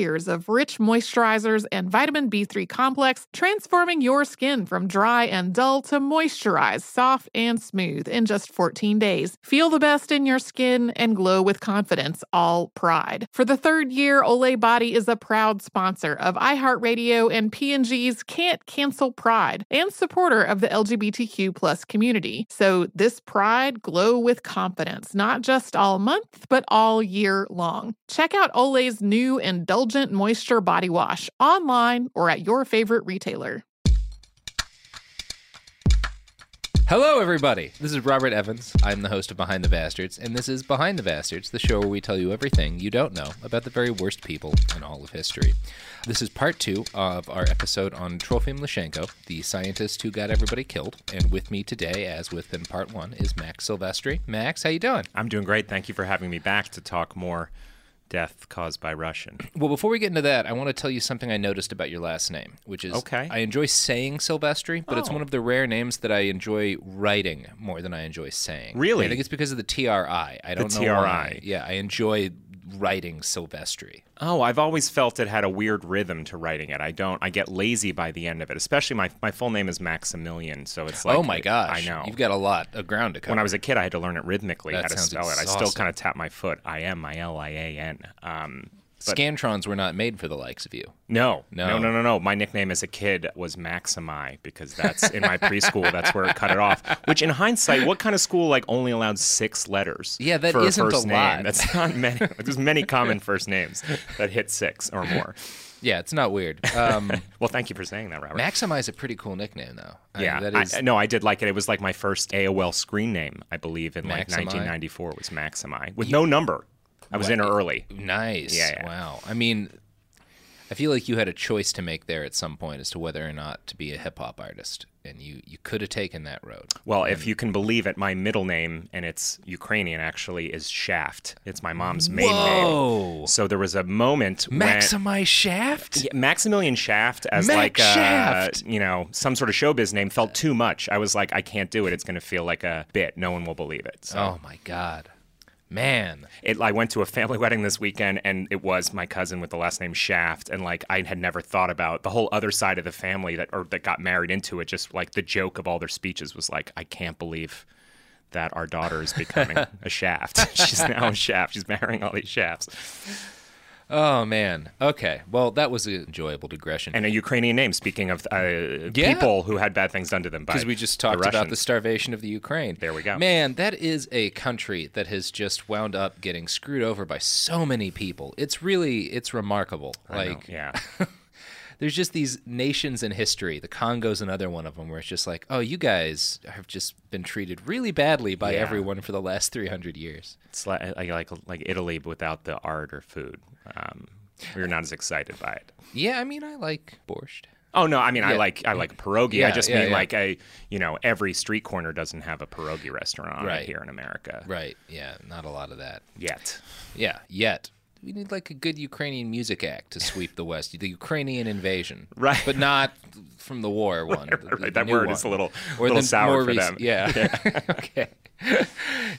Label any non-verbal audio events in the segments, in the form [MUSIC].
of rich moisturizers and vitamin B3 complex, transforming your skin from dry and dull to moisturized, soft, and smooth in just 14 days. Feel the best in your skin and glow with confidence, all pride. For the third year, Olay Body is a proud sponsor of iHeartRadio and P&G's Can't Cancel Pride and supporter of the LGBTQ plus community. So this pride glow with confidence, not just all month, but all year long. Check out Olay's new Indulgent Moisture Body Wash online or at your favorite retailer. Hello, everybody. This is Robert Evans. I'm the host of Behind the Bastards, and this is Behind the Bastards, the show where we tell you everything you don't know about the very worst people in all of history. This is part two of our episode on Trofim Lyshenko, the scientist who got everybody killed. And with me today, as with in part one, is Max Silvestri. Max, how you doing? I'm doing great. Thank you for having me back to talk more death caused by Russian. Well, before we get into that, I want to tell you something I noticed about your last name, which is Okay. I enjoy saying Silvestri, but it's Oh. one of the rare names that I enjoy writing more than I enjoy saying. Really? I think it's because of the TRI. I don't know TRI. why. Yeah, I enjoy writing Silvestri. Oh, I've always felt it had a weird rhythm to writing it. I don't. I get lazy by the end of it. Especially my my full name is Maximilian, so it's like oh my gosh! I know. You've got a lot of ground to cover. when I was a kid, I had to learn it rhythmically That how to spell it. I still kind of tap my foot. I am my L I A N. Um, but Scantrons were not made for the likes of you. no, No. no, no, no, no. My nickname as a kid was Maximi because that's in my preschool. That's where it cut it off. Which, in hindsight, what kind of school like only allowed six letters? Yeah, that for isn't a first name? lot. That's not many. There's many common first names that hit six or more. Yeah, it's not weird. [LAUGHS] Um, Well, thank you for saying that, Robert. Maximize a pretty cool nickname, though. I mean, yeah, that I- no, I did like it. It was like my first AOL screen name, I believe, in like Maximi? 1994 was Maximi with no number. I was in early. Nice. Yeah, yeah. Wow. I mean, I feel like you had a choice to make there at some point as to whether or not to be a hip hop artist, and you you could have taken that road. Well, if you can believe it, my middle name, and it's Ukrainian actually, is Shaft. It's my mom's main Whoa. name. So there was a moment when. Maximize Shaft. Yeah, Maximilian Shaft as like uh, Shaft. you know some sort of showbiz name felt too much. I was like, I can't do it. It's going to feel like a bit. No one will believe it. So Oh my God, man. it, I went to a family [LAUGHS] wedding this weekend, and it was my cousin with the last name Shaft, and like I had never thought about the whole other side of the family that or that got married into it. Just like the joke of all their speeches was like, I can't believe that our daughter is becoming [LAUGHS] a Shaft. [LAUGHS] She's now a Shaft. She's marrying all these Shafts, Oh man. Okay. Well, that was an enjoyable digression. and a Ukrainian name. Speaking of uh, Yeah. people who had bad things done to them by because we just talked the about the starvation of the Ukraine. There we go. Man, that is a country that has just wound up getting screwed over by so many people. It's really it's remarkable. I know, Like yeah. [LAUGHS] there's just these nations in history. The Congo's another one of them where it's just like, "Oh, you guys have just been treated really badly by Yeah. everyone for the last 300 years." It's like, like like like Italy without the art or food. Um, we were not as excited by it. Yeah, I mean, I like borscht. Oh no, I mean I like I like pierogi. Yeah, I just yeah, mean yeah. like a you know every street corner doesn't have a pierogi restaurant Right. here in America Right. Yeah. Not a lot of that. yet. Yeah. Yet. We need like a good Ukrainian music act to sweep the West. The Ukrainian invasion. Right. But not from the war [LAUGHS] one. right, that word one. is a little- Or little the sour for them. Yeah. [LAUGHS] okay.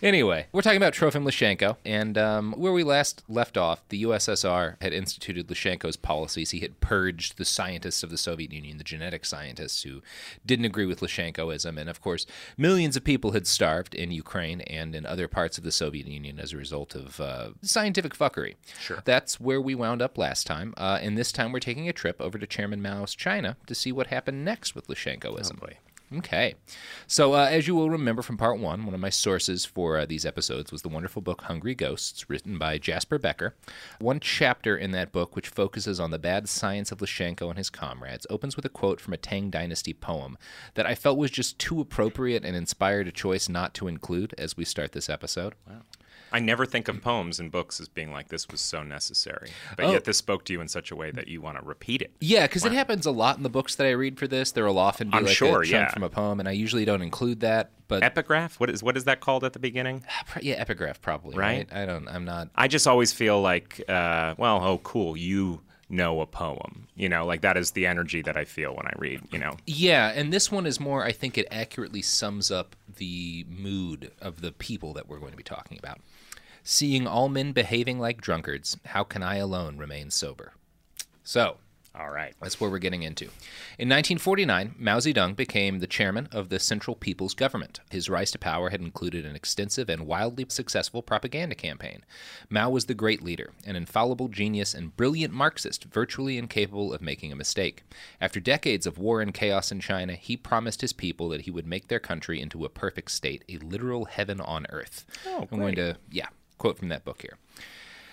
anyway, we're talking about Trofim Lyshenko, and um, where we last left off, the USSR had instituted Lyshenko's policies. He had purged the scientists of the Soviet Union, the genetic scientists who didn't agree with Lyshenkoism, and of course, millions of people had starved in Ukraine and in other parts of the Soviet Union as a result of uh, scientific fuckery. Sure. That's where we wound up last time, uh, and this time we're taking a trip over to Chairman Mao's China to see what happened next with Lyshenkoism. boy. Okay. So, uh, as you will remember from part one, one of my sources for uh, these episodes was the wonderful book Hungry Ghosts, written by Jasper Becker. One chapter in that book, which focuses on the bad science of Lyshenko and his comrades, opens with a quote from a Tang Dynasty poem that I felt was just too appropriate and inspired a choice not to include as we start this episode. I never think of poems and books as being like this was so necessary, but Oh. yet this spoke to you in such a way that you want to repeat it. Yeah, because it happens a lot in the books that I read for this. There will often be I'm like sure, a chunk yeah. from a poem, and I usually don't include that. But Epigraph? What is what is that called at the beginning? [SIGHS] yeah, epigraph probably, Right? right? I don't. I'm not. I just always feel like, uh, well, oh, cool, you know a poem. You know, like that is the energy that I feel when I read. You know, Yeah, and this one is more, I think it accurately sums up the mood of the people that we're going to be talking about. Seeing all men behaving like drunkards, how can I alone remain sober? So, all right. that's where we're getting into. In 1949, Mao Zedong became the chairman of the Central People's Government. His rise to power had included an extensive and wildly successful propaganda campaign. Mao was the great leader, an infallible genius and brilliant Marxist, virtually incapable of making a mistake. After decades of war and chaos in China, he promised his people that he would make their country into a perfect state, a literal heaven on earth. Oh, I'm going to, yeah, quote from that book here.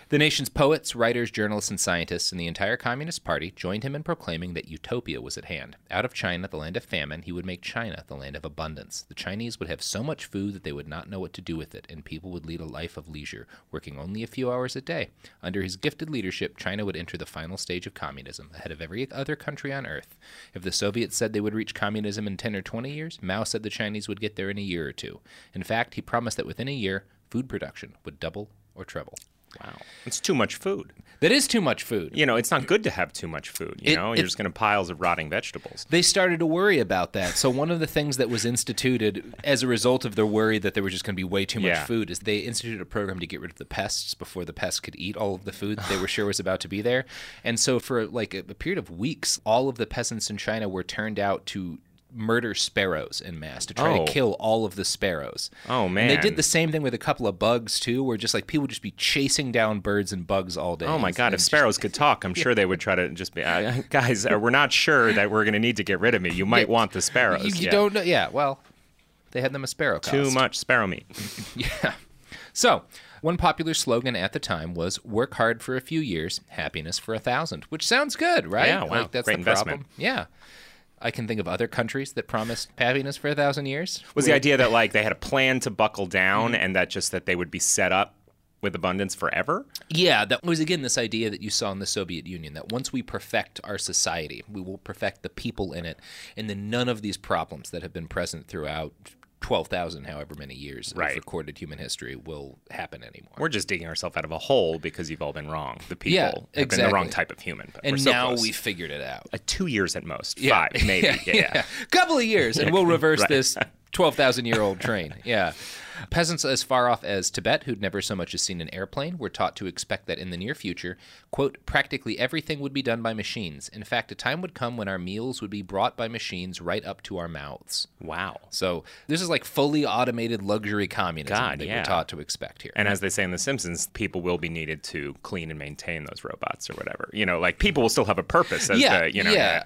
The nation's poets, writers, journalists, and scientists, and the entire Communist Party joined him in proclaiming that utopia was at hand. Out of China, the land of famine, he would make China the land of abundance. The Chinese would have so much food that they would not know what to do with it, and people would lead a life of leisure, working only a few hours a day. Under his gifted leadership, China would enter the final stage of communism, ahead of every other country on earth. If the Soviets said they would reach communism in 10 or 20 years, Mao said the Chinese would get there in a year or two. In fact, he promised that within a year, food production would double or treble. Wow, it's too much food. That is too much food. You know, it's not good to have too much food. You It- know, you're just going to piles of rotting vegetables. They started to worry about that. So one of the things that was instituted as a result of their worry that there was just going to be way too much Yeah. food is they instituted a program to get rid of the pests before the pests could eat all of the food that they were sure was about to be there. And so for like a, a period of weeks, all of the peasants in China were turned out to murder sparrows in mass to try Oh. to kill all of the sparrows. Oh, And they did the same thing with a couple of bugs too, where just like people would just be chasing down birds and bugs all day. Oh my God! If just- sparrows could [LAUGHS] talk, I'm sure they would try to just be, uh, [LAUGHS] guys. Uh, we're not sure that we're going to need to get rid of me. You might Yeah, want the sparrows. You, you Yeah. don't know. Yeah, well, they had them a sparrow too much sparrow meat. [LAUGHS] Yeah. So, one popular slogan at the time was "Work hard for a few years, happiness for a thousand, which sounds good, right? Yeah, wow. Like that's Great the investment. problem. Yeah. I can think of other countries that promised happiness for a thousand years. Was the idea that [LAUGHS] like they had a plan to buckle down Mm-hmm. and that just that they would be set up with abundance forever? Yeah, that was again this idea that you saw in the Soviet Union that once we perfect our society, we will perfect the people in it, and then none of these problems that have been present throughout 12,000, however many years Right. of recorded human history will happen anymore. We're just digging ourselves out of a hole because you've all been wrong. The people Yeah, have been the wrong type of human. And so now close. we figured it out. uh, two years at most, Yeah. five maybe. [LAUGHS] Yeah, yeah. couple of years, and we'll reverse [LAUGHS] Right. this 12,000 year old train. Yeah. Peasants as far off as Tibet, who'd never so much as seen an airplane, were taught to expect that in the near future, quote, practically everything would be done by machines. In fact, a time would come when our meals would be brought by machines right up to our mouths. Wow. So this is like fully automated luxury communism God, that yeah. we're taught to expect here. And as they say in The Simpsons, people will be needed to clean and maintain those robots or whatever. You know, like people will still have a purpose as yeah, the, you know, yeah.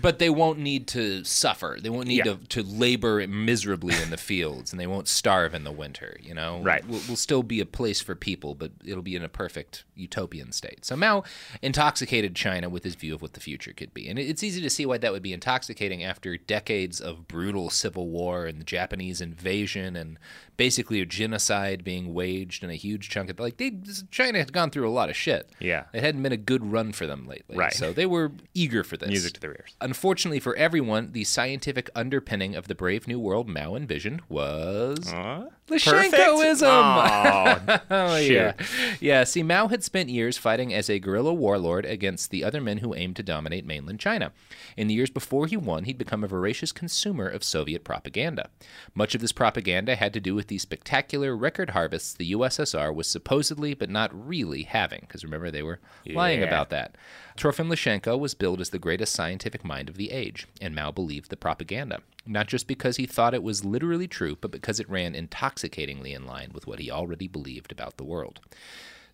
But they won't need to suffer. They won't need Yeah. to, to labor miserably in the fields, and they won't starve in the winter. You know, Right. Will will still be a place for people, but it'll be in a perfect utopian state. So Mao intoxicated China with his view of what the future could be, and it's easy to see why that would be intoxicating after decades of brutal civil war and the Japanese invasion and basically a genocide being waged in a huge chunk of like they China had gone through a lot of shit. Yeah. it hadn't been a good run for them lately. Right. So they were eager for this. Music to their ears. Unfortunately for everyone, the scientific underpinning of the Brave New World Mao envisioned was Huh? Lyshenkoism. Oh, [LAUGHS] Oh, yeah. Yeah, see, Mao had spent years fighting as a guerrilla warlord against the other men who aimed to dominate mainland China. In the years before he won, he'd become a voracious consumer of Soviet propaganda. Much of this propaganda had to do with the spectacular record harvests the USSR was supposedly, but not really, having, because remember, they were lying about that. Trofim Lyshenko was billed as the greatest scientific mind of the age, and Mao believed the propaganda. Not just because he thought it was literally true, but because it ran intoxicatingly in line with what he already believed about the world.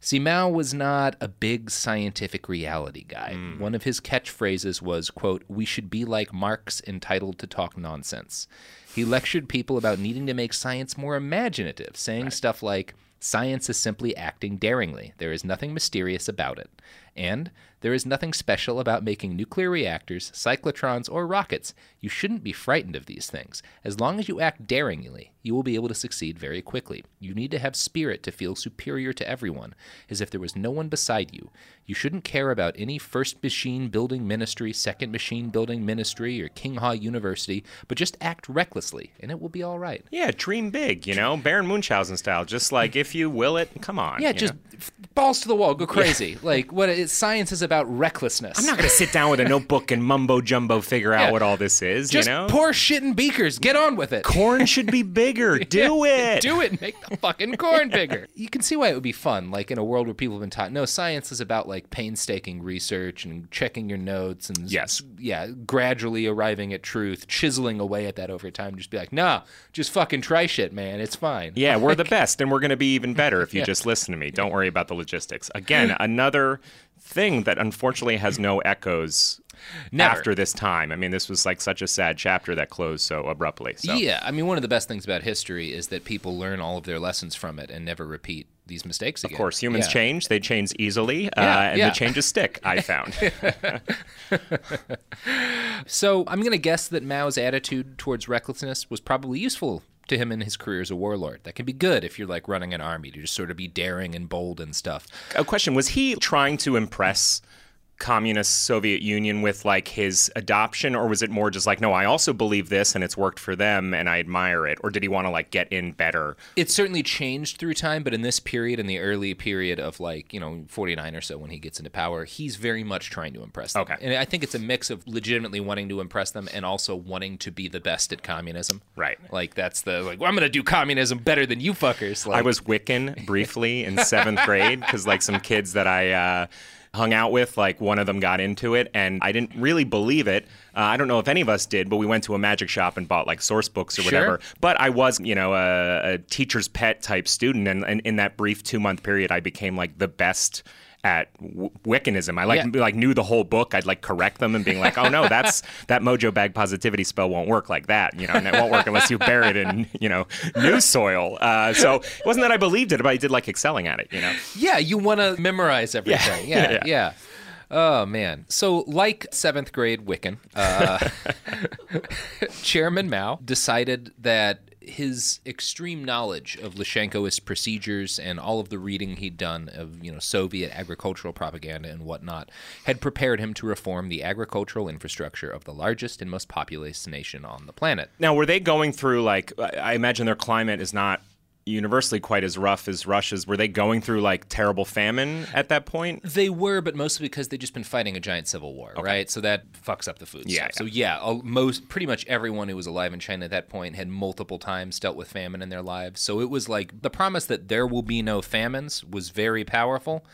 See, Mao was not a big scientific reality guy. Hmm. One of his catchphrases was, quote, we should be like Marx entitled to talk nonsense. He lectured people about needing to make science more imaginative, saying stuff like, science is simply acting daringly. There is nothing mysterious about it. And there is nothing special about making nuclear reactors, cyclotrons, or rockets. You shouldn't be frightened of these things. As long as you act daringly, you will be able to succeed very quickly. You need to have spirit to feel superior to everyone, as if there was no one beside you. You shouldn't care about any first machine building ministry, second machine building ministry, or Tsinghua University, but just act recklessly, and it will be all right. Yeah, dream big, you know, Baron Munchausen style. Just like if you will it, come on. Yeah, just know? balls to the wall, go crazy. Like what science is about recklessness. I'm not gonna sit down with a notebook and mumbo jumbo figure out Yeah. what all this is. just you know, pour shit in beakers. Get on with it. corn should be bigger. [LAUGHS] Do it. Do it. Make the fucking corn bigger. You can see why it would be fun. Like in a world where people have been taught, no, science is about like painstaking research and checking your notes and Yes. yeah, gradually arriving at truth, chiseling away at that over time. Just be like, nah, just fucking try shit, man. It's fine. Yeah, we're the best, and we're going to be even better if you [LAUGHS] just listen to me. Don't worry about the logistics. Again, [LAUGHS] another thing that unfortunately has no echoes Never. after this time. I mean, this was like such a sad chapter that closed so abruptly. So. Yeah, I mean, one of the best things about history is that people learn all of their lessons from it and never repeat these mistakes again. Of course, humans Yeah. change. They change easily, uh, and yeah. the changes stick. I [LAUGHS] found. So I'm going to guess that Mao's attitude towards recklessness was probably useful to him in his career as a warlord. That can be good if you're like running an army to just sort of be daring and bold and stuff. a question: Was he trying to impress? Communist soviet union with like his adoption or was it more just like no i also believe this and it's worked for them and i admire it or did he want to like get in better It certainly changed through time, but in this period, in the early period of like, you know, 49 or so when he gets into power, he's very much trying to impress them. Okay. And I think it's a mix of legitimately wanting to impress them and also wanting to be the best at communism. Right. Like, that's the, like, well, I'm going to do communism better than you fuckers. Like, I was Wiccan briefly in seventh [LAUGHS] grade because like some kids that I uh, hung out with, like one of them got into it, and I didn't really believe it. Uh, I don't know if any of us did, but we went to a magic shop and bought like source books or Sure. whatever. But I was, you know, a, a teacher's pet type student, and, and in that brief two month period, I became like the best. At w- Wiccanism, I like Yeah. like knew the whole book. I'd like correct them and being like, "Oh no, that's [LAUGHS] that mojo bag positivity spell won't work like that," you know, and it won't work unless you bury it in you know new soil. Uh, so it wasn't that I believed it, but I did like excelling at it, you know. Yeah, you want to memorize everything. Yeah, [LAUGHS] yeah. Yeah. Oh man. So, like seventh grade Wiccan, uh, [LAUGHS] Chairman Mao decided that his extreme knowledge of Lyshenkoist procedures and all of the reading he'd done of you know Soviet agricultural propaganda and whatnot had prepared him to reform the agricultural infrastructure of the largest and most populous nation on the planet. Now, were they going through like I imagine their climate is not universally quite as rough as Russia's. Were they going through like terrible famine at that point? They were, but mostly because they'd just been fighting a giant civil war, right? So that fucks up the food. Yeah, stuff. So yeah, most pretty much everyone who was alive in China at that point had multiple times dealt with famine in their lives. So it was like the promise that there will be no famines was very powerful,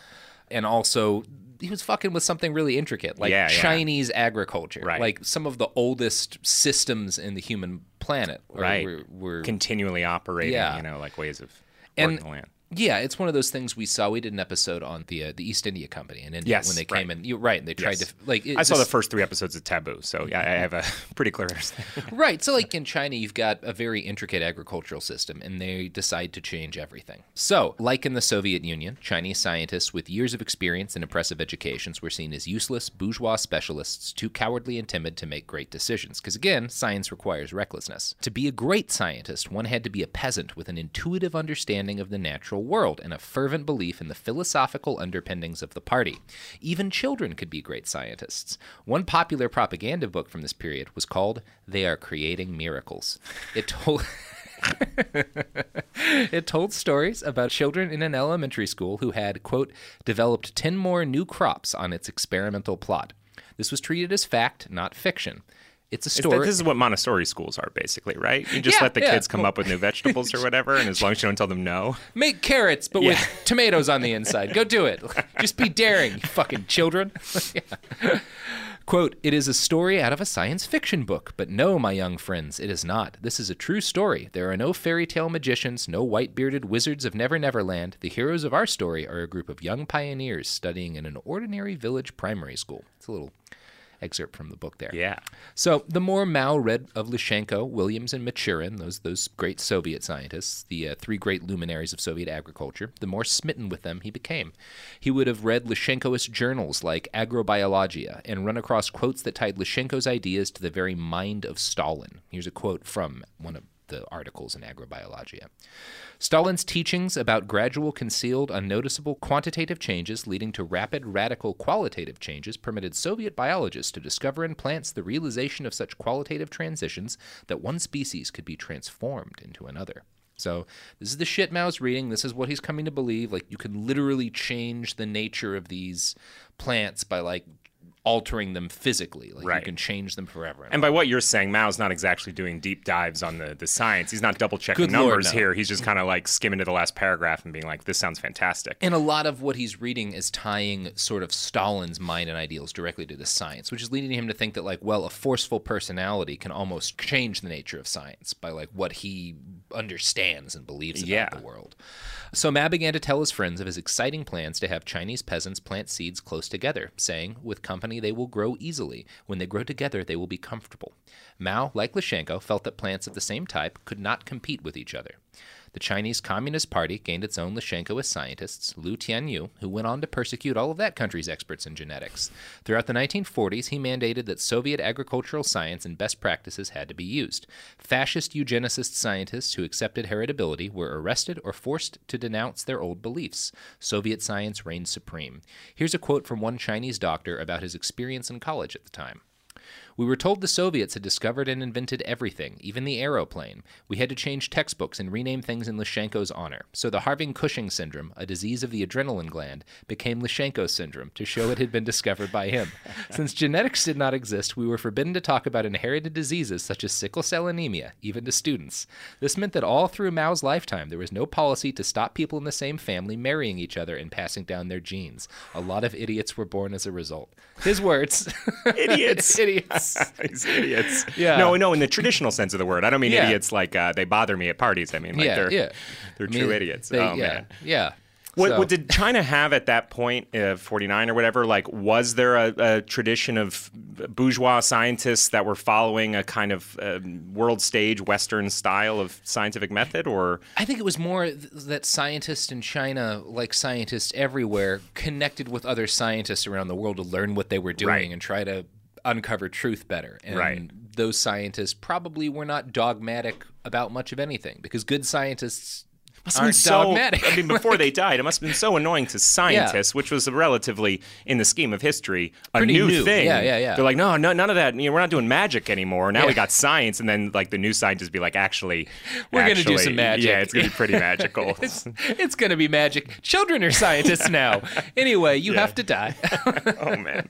and also he was fucking with something really intricate, like Yeah, yeah. Chinese agriculture, Right. like some of the oldest systems in the human planet, Right. Were, were Continually operating, Yeah. you know, like ways of And- working the land. Yeah, it's one of those things we saw. We did an episode on the uh, the East India Company in India Yes, when they right. came in. You're right, and they tried Yes. to like. I saw the first three episodes of Taboo, so yeah, I have a [LAUGHS] pretty clear understanding. [LAUGHS] Right. So, like in China, you've got a very intricate agricultural system, and they decide to change everything. So, like in the Soviet Union, Chinese scientists with years of experience and impressive educations were seen as useless bourgeois specialists, too cowardly and timid to make great decisions. Because again, science requires recklessness. To be a great scientist, one had to be a peasant with an intuitive understanding of the natural world and a fervent belief in the philosophical underpinnings of the party. Even children could be great scientists. One popular propaganda book from this period was called They Are Creating Miracles. It told. [LAUGHS] it told stories about children in an elementary school who had, quote, developed 10 more new crops on its experimental plot. This was treated as fact, not fiction. It's a story. this is what Montessori schools are, basically, right? You just Yeah, let the yeah. kids come up with new vegetables or whatever, and as long as you don't tell them no. Make carrots, but with tomatoes on the inside. Go do it. [LAUGHS] Just be daring, you fucking children. [LAUGHS] Yeah. Quote, it is a story out of a science fiction book, but no, my young friends, it is not. This is a true story. There are no fairy tale magicians, no white bearded wizards of Never Never Land. The heroes of our story are a group of young pioneers studying in an ordinary village primary school. It's a little excerpt from the book there. Yeah. So the more Mao read of Lyshenko, Williams, and Michurin, those those great Soviet scientists, the uh, three great luminaries of Soviet agriculture, the more smitten with them he became. He would have read Lyshenkoist journals like Agrobiologia and run across quotes that tied Lyshenko's ideas to the very mind of Stalin. Here's a quote from one of the articles in Agrobiologia. Stalin's teachings about gradual, concealed, unnoticeable quantitative changes leading to rapid, radical qualitative changes permitted Soviet biologists to discover in plants the realization of such qualitative transitions that one species could be transformed into another. So, this is the shit Mao's reading. This is what he's coming to believe. Like, you can literally change the nature of these plants by, like, altering them physically. Like, you can change them forever. And by what you're saying, Mao's not exactly doing deep dives on the, the science. He's not double checking Good Lord, numbers no. here. He's just kind of like skimming to the last paragraph and being like, this sounds fantastic. And a lot of what he's reading is tying sort of Stalin's mind and ideals directly to the science, which is leading him to think that, like, well, a forceful personality can almost change the nature of science by, like, what he understands and believes about Yeah. the world. So Mao began to tell his friends of his exciting plans to have Chinese peasants plant seeds close together, saying, with company they will grow easily. When they grow together, they will be comfortable. Mao, like Lyshenko, felt that plants of the same type could not compete with each other. The Chinese Communist Party gained its own Lyshenkoist scientists, Liu Tianyu, who went on to persecute all of that country's experts in genetics. Throughout the 1940s, he mandated that Soviet agricultural science and best practices had to be used. Fascist eugenicist scientists who accepted heritability were arrested or forced to denounce their old beliefs. Soviet science reigned supreme. Here's a quote from one Chinese doctor about his experience in college at the time. We were told the Soviets had discovered and invented everything, even the aeroplane. We had to change textbooks and rename things in Lyshenko's honor. So the Harvey Cushing syndrome, a disease of the adrenaline gland, became Lyshenko syndrome to show it had been discovered by him. [LAUGHS] Since genetics did not exist, we were forbidden to talk about inherited diseases such as sickle cell anemia, even to students. This meant that all through Mao's lifetime, there was no policy to stop people in the same family marrying each other and passing down their genes. A lot of idiots were born as a result. His words. Idiots. [LAUGHS] idiots. [LAUGHS] These idiots. Yeah. No, no, in the traditional sense of the word. I don't mean Yeah. idiots like uh, they bother me at parties. I mean like yeah, they're yeah. they're I mean, true idiots. they- oh yeah, man. yeah. What, So- what did China have at that point, uh, 49 or whatever? Like, was there a, a tradition of bourgeois scientists that were following a kind of um, world stage Western style of scientific method, or I think it was more th- that scientists in China, like scientists everywhere, connected with other scientists around the world to learn what they were doing Right. and try to uncover truth better. And Right. those scientists probably were not dogmatic about much of anything because good scientists must aren't so? dogmatic. I mean, before they [LAUGHS] died, it must have been so annoying to scientists, which was a relatively, in the scheme of history, a new, new. thing. Yeah, yeah, yeah. They're like, no, no, none of that. You know, we're not doing magic anymore. Now we got science, and then like the new scientists be like, actually, We're gonna do some magic. Yeah, it's gonna be pretty magical. [LAUGHS] it's, it's going to be magic. Children are scientists [LAUGHS] now. Anyway, you Yeah. have to die. oh man.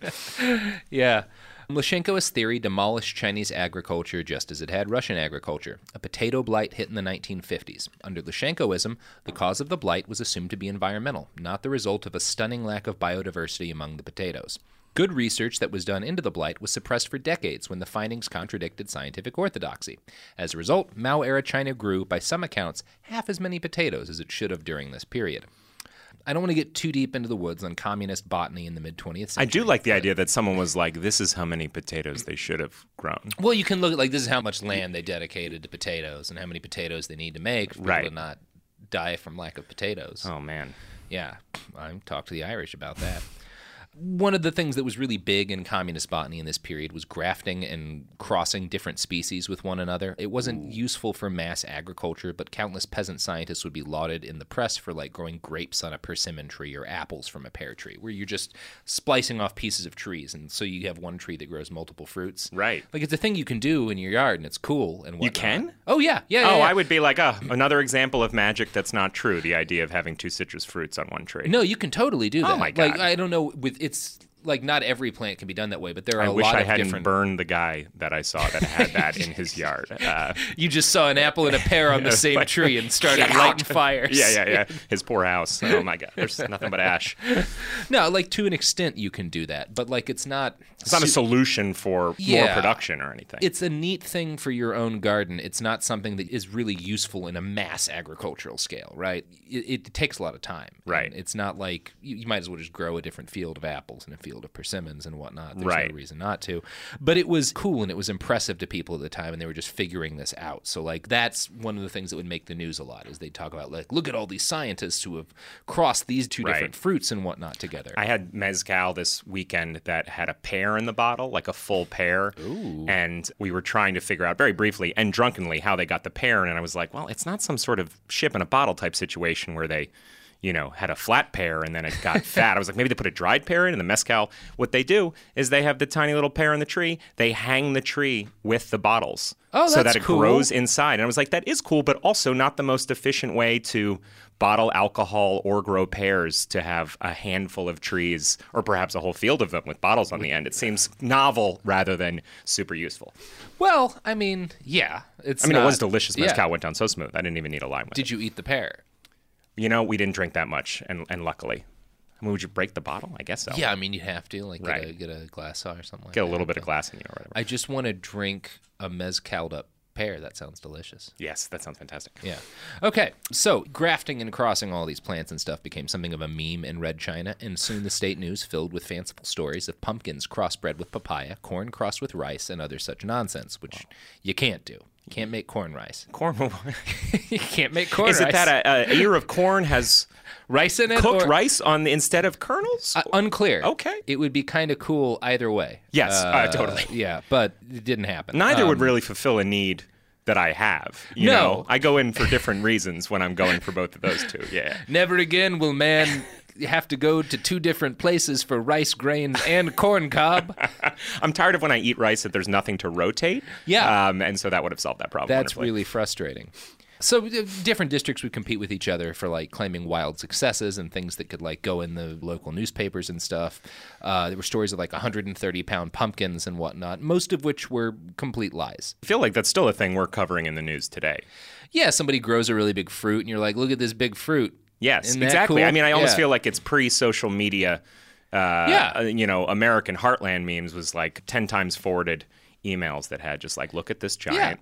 Yeah. Lyshenkoist theory demolished Chinese agriculture just as it had Russian agriculture. A potato blight hit in the 1950s. Under Lyshenkoism, the cause of the blight was assumed to be environmental, not the result of a stunning lack of biodiversity among the potatoes. Good research that was done into the blight was suppressed for decades when the findings contradicted scientific orthodoxy. As a result, Mao era China grew, by some accounts, half as many potatoes as it should have during this period. I don't want to get too deep into the woods on communist botany in the mid 20th century. I do like the idea that someone was like, "This is how many potatoes they should have grown." Well, you can look at like this is how much land they dedicated to potatoes and how many potatoes they need to make for people Right. to not die from lack of potatoes. Oh man. Yeah, I talked to the Irish about that. One of the things that was really big in communist botany in this period was grafting and crossing different species with one another. It wasn't useful for mass agriculture, but countless peasant scientists would be lauded in the press for like growing grapes on a persimmon tree or apples from a pear tree, where you're just splicing off pieces of trees, and so you have one tree that grows multiple fruits. Right. Like it's a thing you can do in your yard, and it's cool. And You can? Oh yeah, yeah. Oh, yeah, yeah. I would be like, oh, another example of magic that's not true. The idea of having two citrus fruits on one tree. No, you can totally do oh that. Oh, my god. Like I don't know with it's like not every plant can be done that way, but there are I a wish lot I of hadn't different. burned the guy that I saw that had that in his [LAUGHS] yard. Uh, You just saw an apple and a pear on the [LAUGHS] same Like, tree and started lighting fires. yeah, yeah, yeah. [LAUGHS] His poor house. Oh my god, there's nothing but ash. No, like to an extent you can do that, but like it's not. It's not a solution for more production or anything. It's a neat thing for your own garden. It's not something that is really useful in a mass agricultural scale, right? It, it takes a lot of time. Right. It's not like you, you might as well just grow a different field of apples and a field of persimmons and whatnot. There's Right. no reason not to. But it was cool and it was impressive to people at the time, and they were just figuring this out. So like that's one of the things that would make the news a lot is they talk about like look at all these scientists who have crossed these two Right. different fruits and whatnot together. I had mezcal this weekend that had a pear in the bottle, like a full pear. And we were trying to figure out very briefly and drunkenly how they got the pear. And I was like, well, it's not some sort of ship in a bottle type situation where they, you know, had a flat pear and then it got fat. I was like, maybe they put a dried pear in and the mezcal. What they do is they have the tiny little pear in the tree. They hang the tree with the bottles. Oh, so that it cool. grows inside. And I was like, that is cool, but also not the most efficient way to bottle alcohol or grow pears to have a handful of trees or perhaps a whole field of them with bottles on the end. It seems novel rather than super useful. well, I mean, yeah, it's. I mean, it was not- delicious. yeah. Mezcal went down so smooth. I didn't even need a lime with Did you eat the pear? You know, we didn't drink that much, and, and luckily. I mean, would you break the bottle? I guess so. Yeah, I mean, you have to like get, a, get a glass saw or something. like Get a that, little bit of glass in you or whatever. I just want to drink a mezcaled up pear. That sounds delicious. yes, that sounds fantastic. Yeah. Okay. So grafting and crossing all these plants and stuff became something of a meme in Red China, and soon the state news filled with fanciful stories of pumpkins crossbred with papaya, corn crossed with rice, and other such nonsense, which you can't do. You can't make corn rice. Corn. [LAUGHS] you can't make corn rice. Is rice. it that a, a ear of corn has rice in it? cooked or- rice on the, instead of kernels? Uh, unclear. Okay. It would be kind of cool either way. Yes, uh, totally. [LAUGHS] Yeah, but it didn't happen. Neither would Um, really fulfill a need that I have. You No. know, I go in for different reasons when I'm going for both of those two. Yeah. [LAUGHS] Never again will man have to go to two different places for rice grains and corn cob. [LAUGHS] I'm tired of when I eat rice that there's nothing to rotate. Yeah. Um, and so that would have solved that problem. That's really frustrating. So uh, different districts would compete with each other for like claiming wild successes and things that could like go in the local newspapers and stuff. Uh, there were stories of like 130 pound pumpkins and whatnot, most of which were complete lies. I feel like that's still a thing we're covering in the news today. Yeah, somebody grows a really big fruit and you're like, look at this big fruit. Yes, Isn't exactly. cool? I mean, I almost Yeah. feel like it's pre-social media. Uh, Yeah. uh, you know, American Heartland memes was like ten times forwarded emails that had just like, look at this giant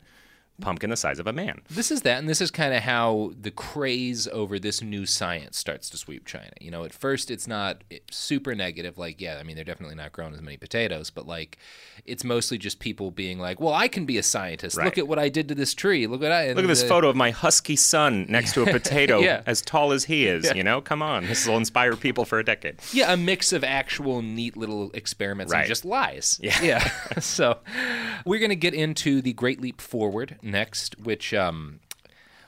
pumpkin the size of a man. This is that, and this is kind of how the craze over this new science starts to sweep China. You know, at first it's not eh, super negative. Like, yeah, I mean, they're definitely not growing as many potatoes, but like, it's mostly just people being like, "Well, I can be a scientist. Look at what I did to this tree. Look what I Look at this photo of my husky son next to a [LAUGHS] potato Yeah. as tall as he is. You know, come on, this will inspire people for a decade. Yeah, a mix of actual neat little experiments Right. and just lies. Yeah. Yeah. [LAUGHS] so we're going to get into the Great Leap Forward next, which um,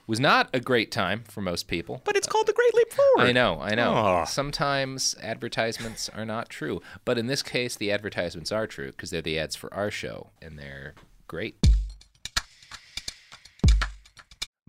was not a great time for most people. But it's called the Great Leap Forward. I know, I know. Oh. Sometimes advertisements are not true, but in this case, the advertisements are true because they're the ads for our show, and they're great.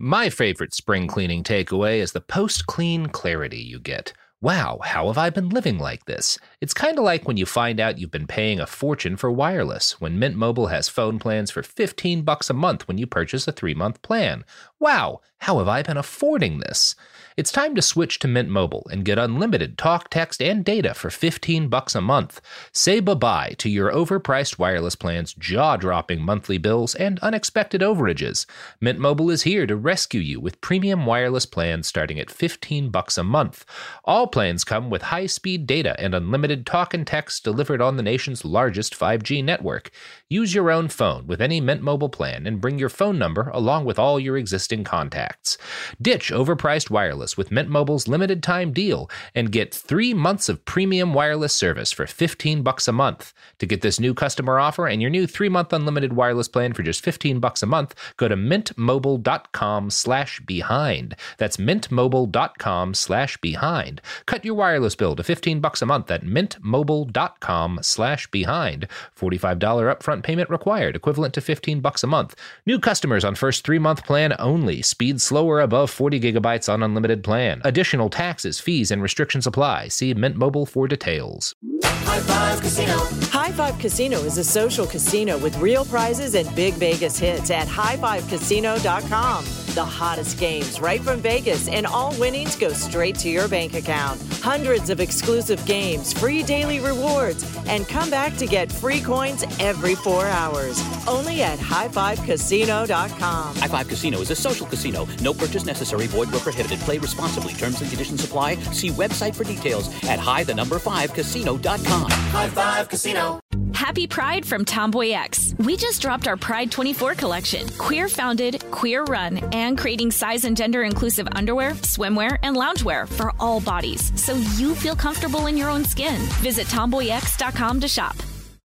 My favorite spring cleaning takeaway is the post clean clarity you get. Wow, how have I been living like this? It's kind of like when you find out you've been paying a fortune for wireless when Mint Mobile has phone plans for 15 bucks a month when you purchase a 3-month plan. Wow, how have I been affording this? It's time to switch to Mint Mobile and get unlimited talk, text, and data for 15 bucks a month. Say bye-bye to your overpriced wireless plans, jaw-dropping monthly bills, and unexpected overages. Mint Mobile is here to rescue you with premium wireless plans starting at 15 bucks a month. All plans come with high-speed data and unlimited talk and text delivered on the nation's largest 5G network. Use your own phone with any Mint Mobile plan and bring your phone number along with all your existing contacts. Ditch overpriced wireless with Mint Mobile's limited time deal and get 3 months of premium wireless service for 15 bucks a month. To get this new customer offer and your new 3-month unlimited wireless plan for just 15 bucks a month, go to mintmobile.com/behind. That's mintmobile.com/behind. Cut your wireless bill to 15 bucks a month at mintmobile.com/behind. $45 upfront payment required, equivalent to 15 bucks a month. New customers on first 3-month plan only. Speed slower above 40 gigabytes on unlimited plan. Additional taxes, fees and restrictions apply. See Mint Mobile for details. High Five Casino. High Five Casino is a social casino with real prizes and big Vegas hits at highfivecasino.com. The hottest games right from Vegas, and all winnings go straight to your bank account. Hundreds of exclusive games, free daily rewards, and come back to get free coins every four hours. Only at highfivecasino.com. High Five Casino is a social casino. No purchase necessary. Void where prohibited. Play responsibly. Terms and conditions apply. See website for details at high the number five casino.com. High Five Casino. Happy Pride from Tomboy X. We just dropped our Pride 24 collection. Queer founded, queer run, and creating size and gender inclusive underwear, swimwear, and loungewear for all bodies so you feel comfortable in your own skin. Visit tomboyx.com to shop.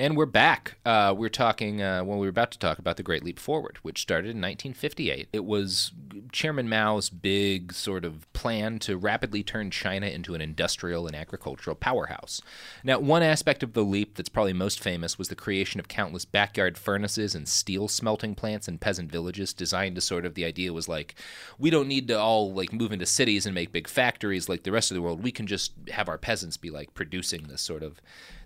And we're back. Uh, we're talking, uh, well, we were about to talk about the Great Leap Forward, which started in 1958. It was Chairman Mao's big sort of plan to rapidly turn China into an industrial and agricultural powerhouse. Now, one aspect of the leap that's probably most famous was the creation of countless backyard furnaces and steel smelting plants in peasant villages, designed to sort of, the idea was like, we don't need to all like move into cities and make big factories like the rest of the world. We can just have our peasants be like producing this sort of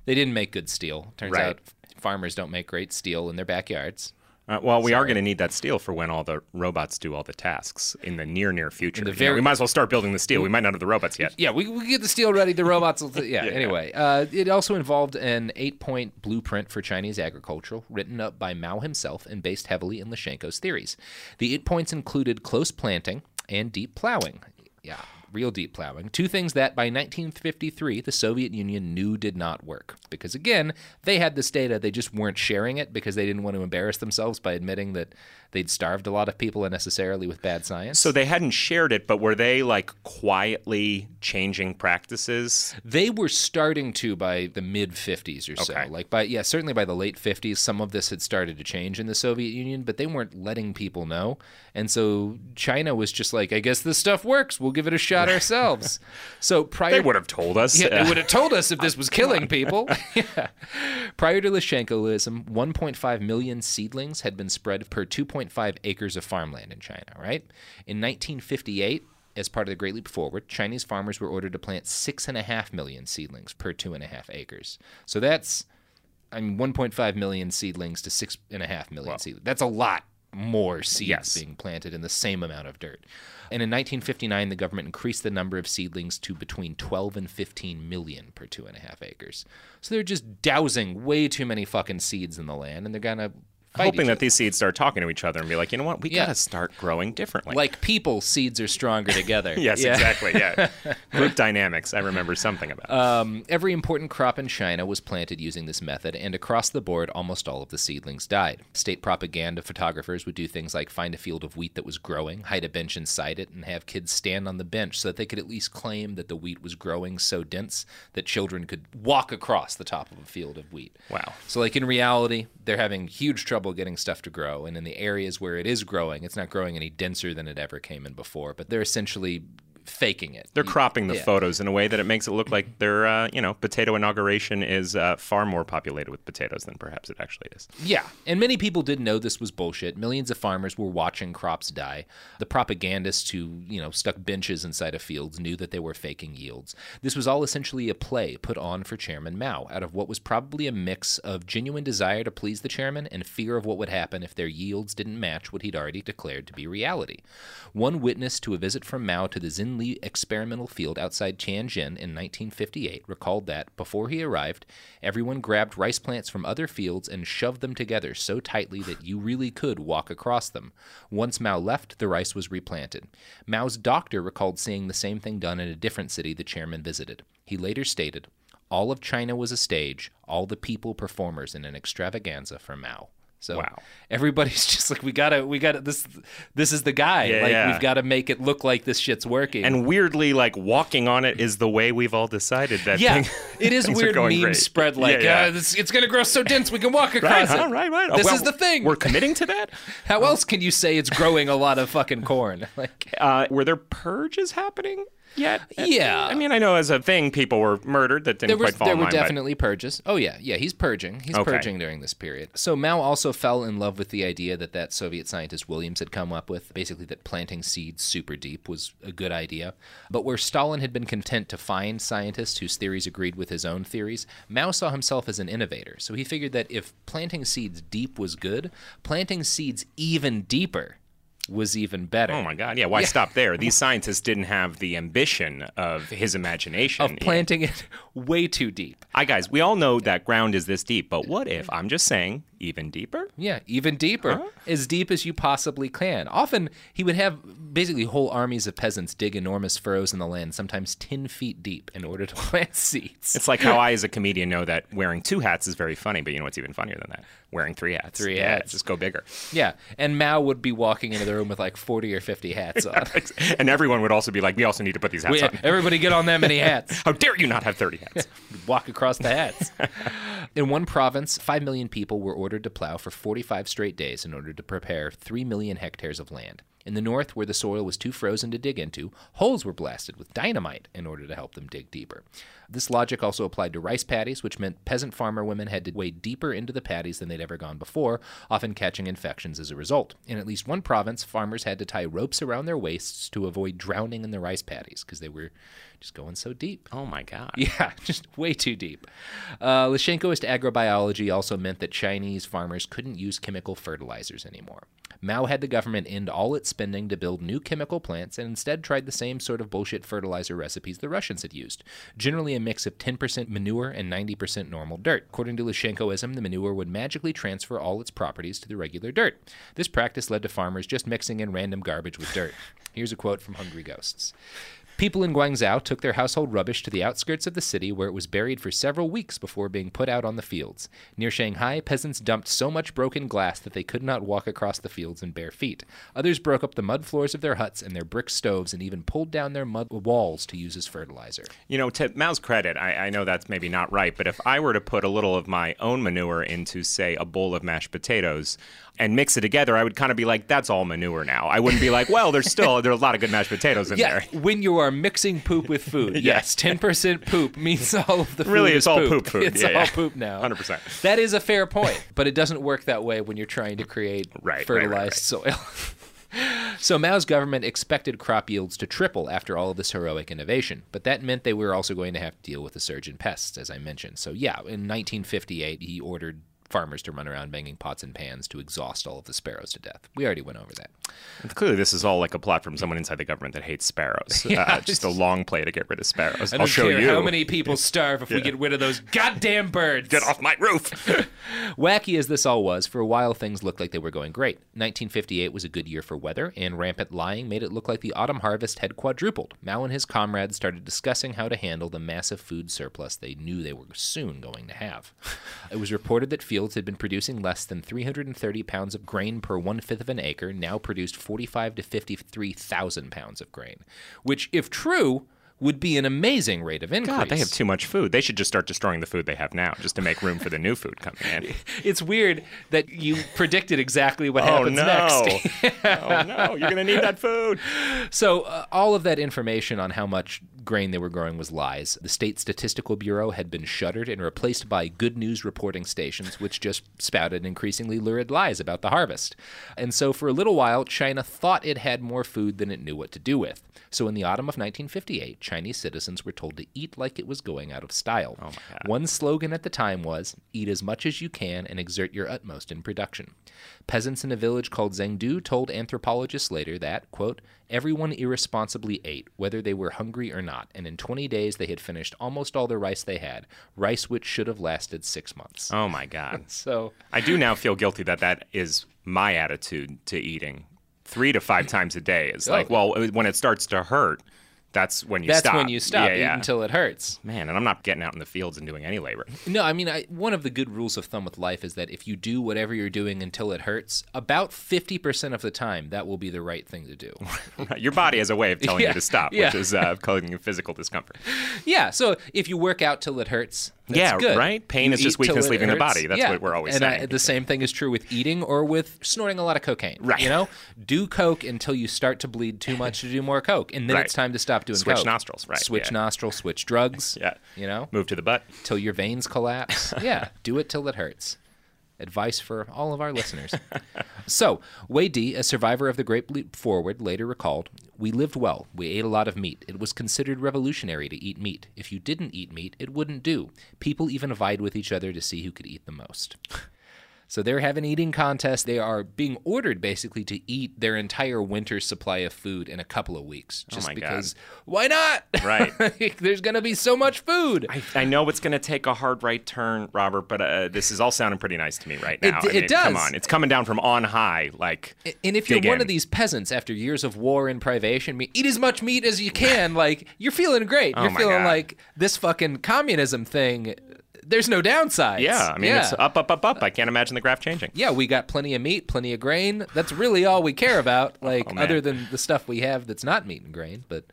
they didn't make good steel. Turns Right. out farmers don't make great steel in their backyards. Uh, well, we are going to need that steel for when all the robots do all the tasks in the near near future. the You know, we might as well start building the steel. We might not have the robots yet. Yeah, we, we get the steel ready. The robots will. T- [LAUGHS] yeah, Yeah. Anyway, uh, it also involved an eight-point blueprint for Chinese agriculture, written up by Mao himself and based heavily in Lyshenko's theories. The eight points included close planting and deep plowing. Yeah, real deep plowing. Two things that by 1953 the Soviet Union knew did not work because again they had this data, they just weren't sharing it because they didn't want to embarrass themselves by admitting that they'd starved a lot of people unnecessarily with bad science. So they hadn't shared it, but were they like quietly changing practices? They were starting to by the mid 50s or so. Okay. Like by yeah, certainly by the late 50s some of this had started to change in the Soviet Union, but they weren't letting people know. And so China was just like, I guess this stuff works. We'll give it a shot ourselves. so [LAUGHS] prior They would have told us. Yeah, they would have told us if this [LAUGHS] was killing people. [LAUGHS] yeah. Prior to Lyshenkoism, 1.5 million seedlings had been spread per 2.5 acres of farmland in China, right? In 1958, as part of the Great Leap Forward, Chinese farmers were ordered to plant 6.5 million seedlings per 2.5 acres. So that's, I mean, 1.5 million seedlings to 6.5 million seedlings. That's a lot more seeds Yes. being planted in the same amount of dirt. And in 1959, the government increased the number of seedlings to between 12 and 15 million per two and a half acres. So they're just dowsing way too many fucking seeds in the land, and they're gonna fight Hoping that these seeds start talking to each other and be like, you know what, we Yeah. gotta start growing differently. like people, seeds are stronger [LAUGHS] together. yes, Yeah. exactly. Yeah, [LAUGHS] group dynamics. I remember something about. Um, every important crop in China was planted using this method, and across the board, almost all of the seedlings died. State propaganda photographers would do things like find a field of wheat that was growing, hide a bench inside it, and have kids stand on the bench so that they could at least claim that the wheat was growing so dense that children could walk across the top of a field of wheat. Wow. So, like in reality, they're having huge trouble getting stuff to grow, and in the areas where it is growing, it's not growing any denser than it ever came in before. But they're essentially faking it. They're cropping the Yeah. photos in a way that it makes it look like their, uh, you know, potato inauguration is uh, far more populated with potatoes than perhaps it actually is. Yeah, and many people didn't know this was bullshit. Millions of farmers were watching crops die. The propagandists who, you know, stuck benches inside of fields knew that they were faking yields. This was all essentially a play put on for Chairman Mao out of what was probably a mix of genuine desire to please the chairman and fear of what would happen if their yields didn't match what he'd already declared to be reality. One witness to a visit from Mao to the Xinli experimental field outside Tianjin in 1958 recalled that, before he arrived, everyone grabbed rice plants from other fields and shoved them together so tightly that you really could walk across them. Once Mao left, the rice was replanted. Mao's doctor recalled seeing the same thing done in a different city the chairman visited. He later stated, All of China was a stage, all the people performers in an extravaganza for Mao. So Wow. everybody's [LAUGHS] just like we gotta we gotta this this is the guy. Yeah, like yeah. we've gotta make it look like this shit's working. And weirdly, like walking on it is the way we've all decided that. yeah, thing- it is [LAUGHS] weird memes great. spread like yeah. Uh, this, it's gonna grow so dense we can walk across Right, it. huh, right, right. This Well, is the thing. We're committing to that. [LAUGHS] How else can you say it's growing a lot of fucking corn? Like Uh, were there purges happening yet? Uh, yeah. I mean, I know as a thing, people were murdered that didn't there was quite fall there were line, but- definitely purges. Oh yeah, yeah, he's purging. He's Okay. purging during this period. So Mao also fell in love with the idea that that Soviet scientist Williams had come up with, basically that planting seeds super deep was a good idea. But where Stalin had been content to find scientists whose theories agreed with his own theories, Mao saw himself as an innovator. So he figured that if planting seeds deep was good, planting seeds even deeper was even better. Oh my God! Yeah, why stop there? These [LAUGHS] scientists didn't have the ambition of his imagination Of planting it way too deep. I guys, we all know that ground is this deep, but what if I'm just saying even deeper? Yeah, even deeper. As deep as you possibly can. Often, he would have basically whole armies of peasants dig enormous furrows in the land, sometimes 10 feet deep, in order to [LAUGHS] plant seeds. It's like how I, as a comedian, know that wearing two hats is very funny, but you know what's even funnier than that? Wearing three hats. Three Yeah, hats. Just go bigger. Yeah, and Mao would be walking into the room with like 40 or 50 hats [LAUGHS] on. and everyone would also be like, we also need to put these hats We- on. everybody get on that many hats. [LAUGHS] How dare you not have 30 hats? [LAUGHS] Walk across the hats. [LAUGHS] In one province, 5 million people were ordered to plow for 45 straight days in order to prepare 3 million hectares of land. In the north, where the soil was too frozen to dig into, holes were blasted with dynamite in order to help them dig deeper. This logic also applied to rice paddies, which meant peasant farmer women had to wade deeper into the paddies than they'd ever gone before, often catching infections as a result. In at least one province, farmers had to tie ropes around their waists to avoid drowning in the rice paddies because they were just going so deep. Oh my God. [LAUGHS] Yeah, just way too deep. Uh, agrobiology also meant that Chinese farmers couldn't use chemical fertilizers anymore. Mao had the government end all its spending to build new chemical plants and instead tried the same sort of bullshit fertilizer recipes the Russians had used, generally a mix of 10% manure and 90% normal dirt. According to Lysenkoism, the manure would magically transfer all its properties to the regular dirt. This practice led to farmers just mixing in random garbage with dirt. [LAUGHS] Here's a quote from Hungry Ghosts. People in Guangzhou took their household rubbish to the outskirts of the city where it was buried for several weeks before being put out on the fields. Near Shanghai, peasants dumped so much broken glass that they could not walk across the fields in bare feet. Others broke up the mud floors of their huts and their brick stoves and even pulled down their mud walls to use as fertilizer. You know, to Mao's credit, I, I know that's maybe not right, but if I were to put a little of my own manure into, say, a bowl of mashed potatoes and mix it together, I would kind of be like, that's all manure now. I wouldn't be like, well, there's still [LAUGHS] there are a lot of good mashed potatoes in yeah, there. when you are mixing poop with food, [LAUGHS] yes, 10% poop means all of the [LAUGHS] food Really, it's all poop food. It's Yeah, all yeah. poop now. 100%. That is a fair point, but it doesn't work that way when you're trying to create Right, right, fertilized right, right. soil. So Mao's government expected crop yields to triple after all of this heroic innovation, but that meant they were also going to have to deal with a surge in pests, as I mentioned. So yeah, in 1958, he ordered farmers to run around banging pots and pans to exhaust all of the sparrows to death. We already went over that. And clearly, this is all like a plot from someone inside the government that hates sparrows. [LAUGHS] Yeah. uh, just a long play to get rid of sparrows. I I'll show you. how many people starve if we get rid of those goddamn birds. Get off my roof. [LAUGHS] Wacky as this all was, for a while things looked like they were going great. 1958 was a good year for weather, and rampant lying made it look like the autumn harvest had quadrupled. Mao and his comrades started discussing how to handle the massive food surplus they knew they were soon going to have. It was reported that fields had been producing less than 330 pounds of grain per one fifth of an acre, now produced 45 to 53,000 pounds of grain, which, if true, would be an amazing rate of increase. God, they have too much food. They should just start destroying the food they have now, just to make room for the new food coming in. [LAUGHS] It's weird that you predicted exactly what oh happens no! next. oh no! You're gonna need that food. [LAUGHS] So, uh, all of that information on how much grain they were growing was lies. The State Statistical Bureau had been shuttered and replaced by good news reporting stations, which just spouted increasingly lurid lies about the harvest. And so, for a little while, China thought it had more food than it knew what to do with. So, in the autumn of 1958, Chinese citizens were told to eat like it was going out of style. Oh. One slogan at the time was eat as much as you can and exert your utmost in production. Peasants in a village called Zhengdu told anthropologists later that, quote, everyone irresponsibly ate, whether they were hungry or not, and in 20 days they had finished almost all the rice they had, rice which should have lasted six months. Oh my God! [LAUGHS] So I do now feel guilty that that is my attitude to eating. Three to five times a day is oh. like, Oh. well, when it starts to hurt, that's when you that's stop. when you stop Yeah, yeah. until it hurts. Man, and I'm not getting out in the fields and doing any labor. No, I mean, I, one of the good rules of thumb with life is that if you do whatever you're doing until it hurts, about 50% of the time, that will be the right thing to do. [LAUGHS] Your body has a way of telling Yeah, you to stop, which is uh, causing you physical discomfort. [LAUGHS] yeah, so if you work out till it hurts, that's Yeah, good. right? Pain You is just weakness leaving the body. That's Yeah. what we're always saying. and I- the same thing is true with eating or with snorting a lot of cocaine. Right. You know, do coke until you start to bleed too much to do more coke, and then Right. it's time to stop doing coke. Switch coke. nostrils, right, Switch yeah. nostrils, switch drugs. Yeah. You know, Move to the butt. till your veins collapse. [LAUGHS] yeah, do it till it hurts. Advice for all of our listeners. [LAUGHS] so, Wei Di, a survivor of the Great Leap Forward, later recalled We lived well. We ate a lot of meat. It was considered revolutionary to eat meat. If you didn't eat meat, it wouldn't do. People even vied with each other to see who could eat the most. So they're having eating contests. They are being ordered basically to eat their entire winter supply of food in a couple of weeks. Just my God. because why not? Right. [LAUGHS] There's going to be so much food. I, I know it's going to take a hard right turn, Robert, but uh, this is all sounding pretty nice to me right It now. d- I it mean, Come on. It's coming down from on high. Like, And if you're one in. of these peasants after years of war and privation, eat as much meat as you can. Like you're feeling great. Oh you're feeling God. like this fucking communism thing. There's no downsides. Yeah, I mean, yeah. it's up, up, up, up. I can't imagine the graph changing. yeah, we got plenty of meat, plenty of grain. That's really all we care about. [LAUGHS] Oh, like Oh, other than the stuff we have that's not meat and grain. But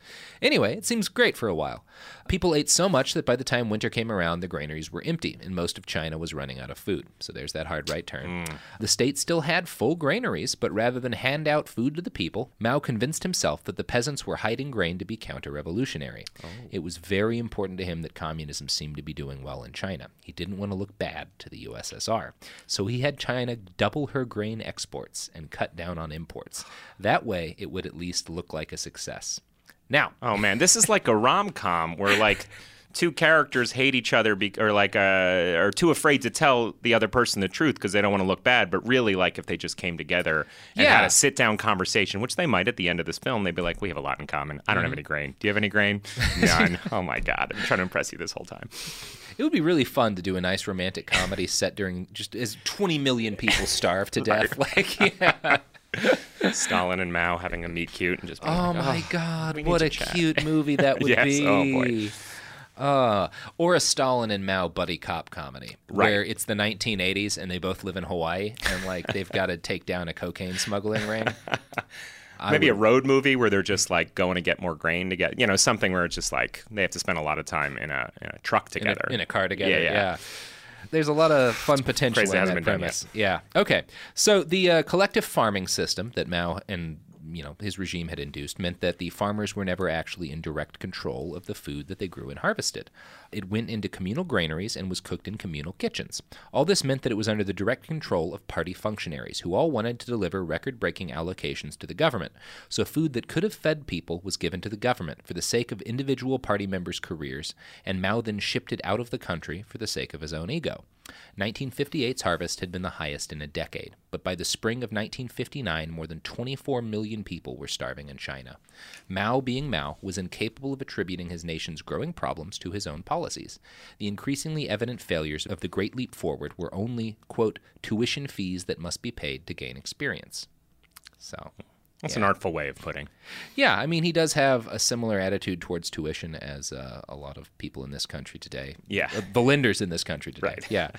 anyway, it seems great for a while. People ate so much that by the time winter came around, the granaries were empty, and most of China was running out of food. So there's that hard right turn. Hmm. The state still had full granaries, but rather than hand out food to the people, Mao convinced himself that the peasants were hiding grain to be counter revolutionary. Oh. It was very important to him that communism seemed to be doing well in China. He didn't want to look bad to the USSR. So he had China double her grain exports and cut down on imports. That way, it would at least look like a success. Now, Oh man, this is like a rom com where like two characters hate each other be- or like uh, are too afraid to tell the other person the truth because they don't want to look bad. But really, like if they just came together and Yeah. had a sit down conversation, which they might at the end of this film, they'd be like, "We have a lot in common. I don't Mm-hmm. have any grain. Do you have any grain? [LAUGHS] None. oh my god, I'm trying to impress you this whole time. It would be really fun to do a nice romantic comedy set during just as 20 million people starve to [LAUGHS] death. Like, [LAUGHS] yeah. Stalin and Mao having a meet cute and just being Oh like, my God, what a chat." cute movie that [LAUGHS] would Yes, be. oh, boy. Uh, or a Stalin and Mao buddy cop comedy, Right. where it's the 1980s and they both live in Hawaii and like they've got to take down a cocaine smuggling ring. [LAUGHS] Maybe a road movie where they're just like going to get more grain to get, you know, something where it's just like they have to spend a lot of time in a, in a truck in a, together. in a car together. Yeah, Yeah, yeah. There's a lot of fun potential Crazy in that premise. Yeah. Okay. So the uh, collective farming system that Mao and you know his regime had induced meant that the farmers were never actually in direct control of the food that they grew and harvested. It went into communal granaries and was cooked in communal kitchens. All this meant that it was under the direct control of party functionaries who all wanted to deliver record-breaking allocations to the government. So food that could have fed people was given to the government for the sake of individual party members' careers, and Mao then shipped it out of the country for the sake of his own ego. 1958's harvest had been the highest in a decade, but by the spring of 1959, more than 24 million people were starving in China. Mao, being Mao, was incapable of attributing his nation's growing problems to his own policies. The increasingly evident failures of the Great Leap Forward were only, quote, tuition fees that must be paid to gain experience. So. That's yeah. an artful way of putting. Yeah, I mean, he does have a similar attitude towards tuition as uh, a lot of people in this country today. Yeah. Uh, the lenders in this country today. Right. Yeah.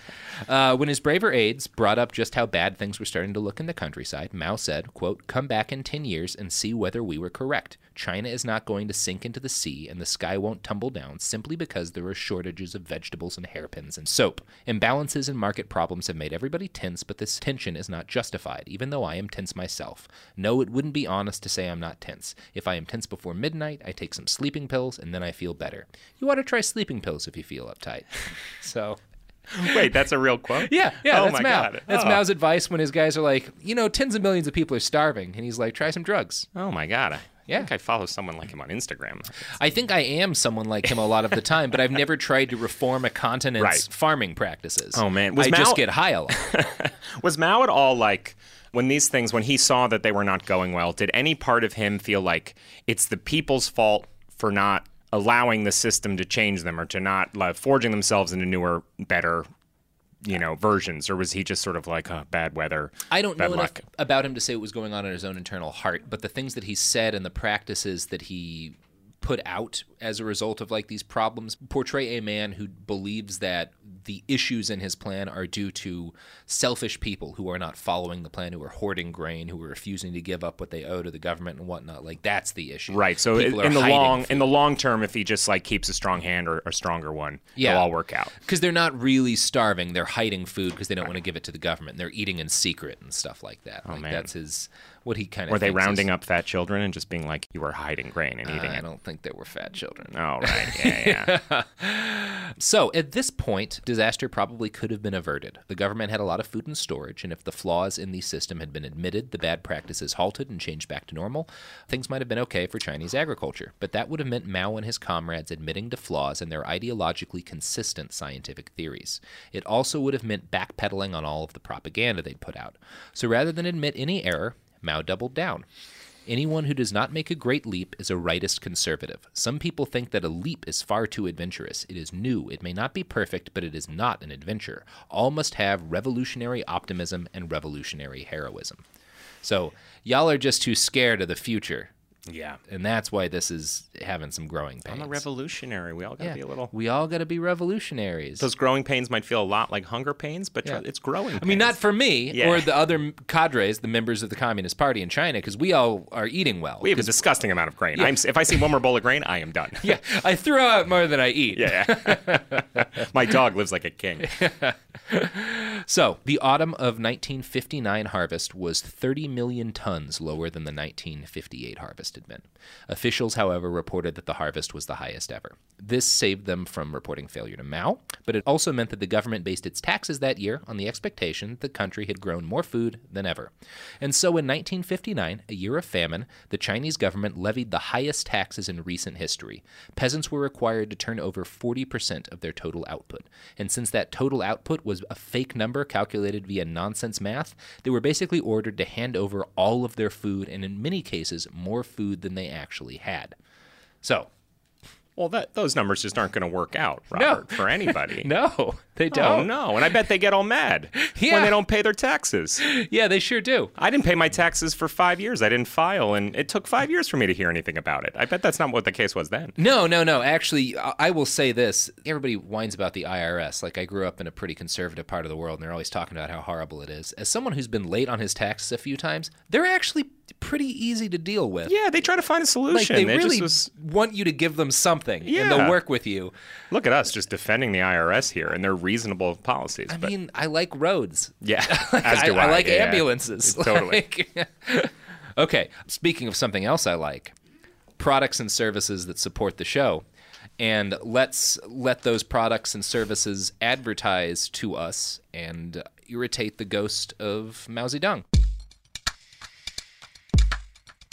Uh, when his braver aides brought up just how bad things were starting to look in the countryside, Mao said, quote, come back in 10 years and see whether we were correct. China is not going to sink into the sea and the sky won't tumble down simply because there are shortages of vegetables and hairpins and soap. Imbalances and market problems have made everybody tense, but this tension is not justified, even though I am tense myself. No, it wouldn't be honest to say I'm not tense. If I am tense before midnight, I take some sleeping pills and then I feel better. You ought to try sleeping pills if you feel uptight. [LAUGHS] so. [LAUGHS] Wait, that's a real quote? Yeah, yeah, Oh that's my Mao. God. That's Oh. Mao's advice when his guys are like, you know, tens of millions of people are starving, and he's like, try some drugs. Oh my god. I Yeah. think I follow someone like him on Instagram. I think I am someone like him a lot of the time, but I've never tried to reform a continent's Right. farming practices. Oh, man. I Was just get high a lot. [LAUGHS] Was Mao at all like when these things when he saw that they were not going well, did any part of him feel like it's the people's fault for not allowing the system to change them or to not like, forging themselves into newer, better, you know, versions, or was he just sort of like uh, bad weather? I don't know luck? enough about him to say what was going on in his own internal heart, but the things that he said and the practices that he put out as a result of like these problems portray a man who believes that the issues in his plan are due to selfish people who are not following the plan, who are hoarding grain, who are refusing to give up what they owe to the government and whatnot. Like that's the issue. Right. So People in the long in the long term, if he just like keeps a strong hand or a stronger one, Yeah. it'll all work out. because they're not really starving; they're hiding food because they don't want to give it to the government. They're eating in secret and stuff like that. Oh, like Oh, man. that's his what he kind of. Were they rounding up fat children and just being like, "You are hiding grain and eating I it"? don't think there were fat children. Oh, right. [LAUGHS] Yeah, yeah. So at this point, disaster probably could have been averted. The government had a lot of food in storage, and if the flaws in the system had been admitted, the bad practices halted and changed back to normal, things might have been okay for Chinese agriculture. But that would have meant Mao and his comrades admitting to flaws in their ideologically consistent scientific theories. It also would have meant backpedaling on all of the propaganda they'd put out. So rather than admit any error, Mao doubled down. Anyone who does not make a great leap is a rightist conservative. Some people think that a leap is far too adventurous. It is new. It may not be perfect, but it is not an adventure. All must have revolutionary optimism and revolutionary heroism. So, y'all are just too scared of the future. Yeah. And that's why this is having some growing pains. I'm a revolutionary. We all got to Yeah. be a little. We all got to be revolutionaries. Those growing pains might feel a lot like hunger pains, but Yeah. it's growing. I mean, not for me Yeah. or the other cadres, the members of the Communist Party in China, because we all are eating well. We have a disgusting amount of grain. If I see one more bowl of grain, I am done. [LAUGHS] yeah, I throw out more than I eat. Yeah. [LAUGHS] My dog lives like a king. [LAUGHS] So, the autumn of 1959 harvest was 30 million tons lower than the 1958 harvest been. Officials, however, reported that the harvest was the highest ever. This saved them from reporting failure to Mao, but it also meant that the government based its taxes that year on the expectation that the country had grown more food than ever. And so, in 1959, a year of famine, the Chinese government levied the highest taxes in recent history. Peasants were required to turn over 40% of their total output. And since that total output was a fake number calculated via nonsense math, they were basically ordered to hand over all of their food, and in many cases, more food than they actually had. So, Well, that those numbers just aren't going to work out, No. Robert, for anybody. [LAUGHS] no, they Oh don't. no! And I bet they get all mad [LAUGHS] Yeah. when they don't pay their taxes. [LAUGHS] Yeah, they sure do. I didn't pay my taxes for five years. I didn't file, and it took five years for me to hear anything about it. I bet that's not what the case was then. No, no, no. Actually, I will say this. Everybody whines about the IRS. Like, I grew up in a pretty conservative part of the world, and they're always talking about how horrible it is. As someone who's been late on his taxes a few times, they're actually pretty easy to deal with. Yeah, they try to find a Like, solution. they It just really was- want you to give them something, and they'll work with you. Look at us just defending the IRS here and their reasonable policies. I but mean, I like roads. yeah, [LAUGHS] [LAUGHS] do I. I, like Yeah, yeah. ambulances. [LAUGHS] Totally. Like- okay, speaking of something else I like, products and services that support the show. And let's let those products and services advertise to us and irritate the ghost of Mao Zedong.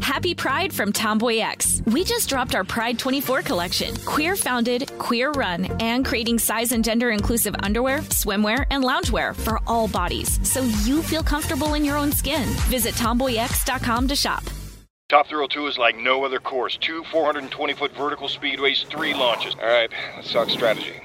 Happy Pride from Tomboy X. We just dropped our Pride 24 collection. Queer founded, queer run, and creating size and gender inclusive underwear, swimwear, and loungewear for all bodies so you feel comfortable in your own skin. Visit tomboyx.com to shop. Top Thrill 2 is like no other course. Two 420 foot vertical speedways, three launches. All right, let's talk strategy.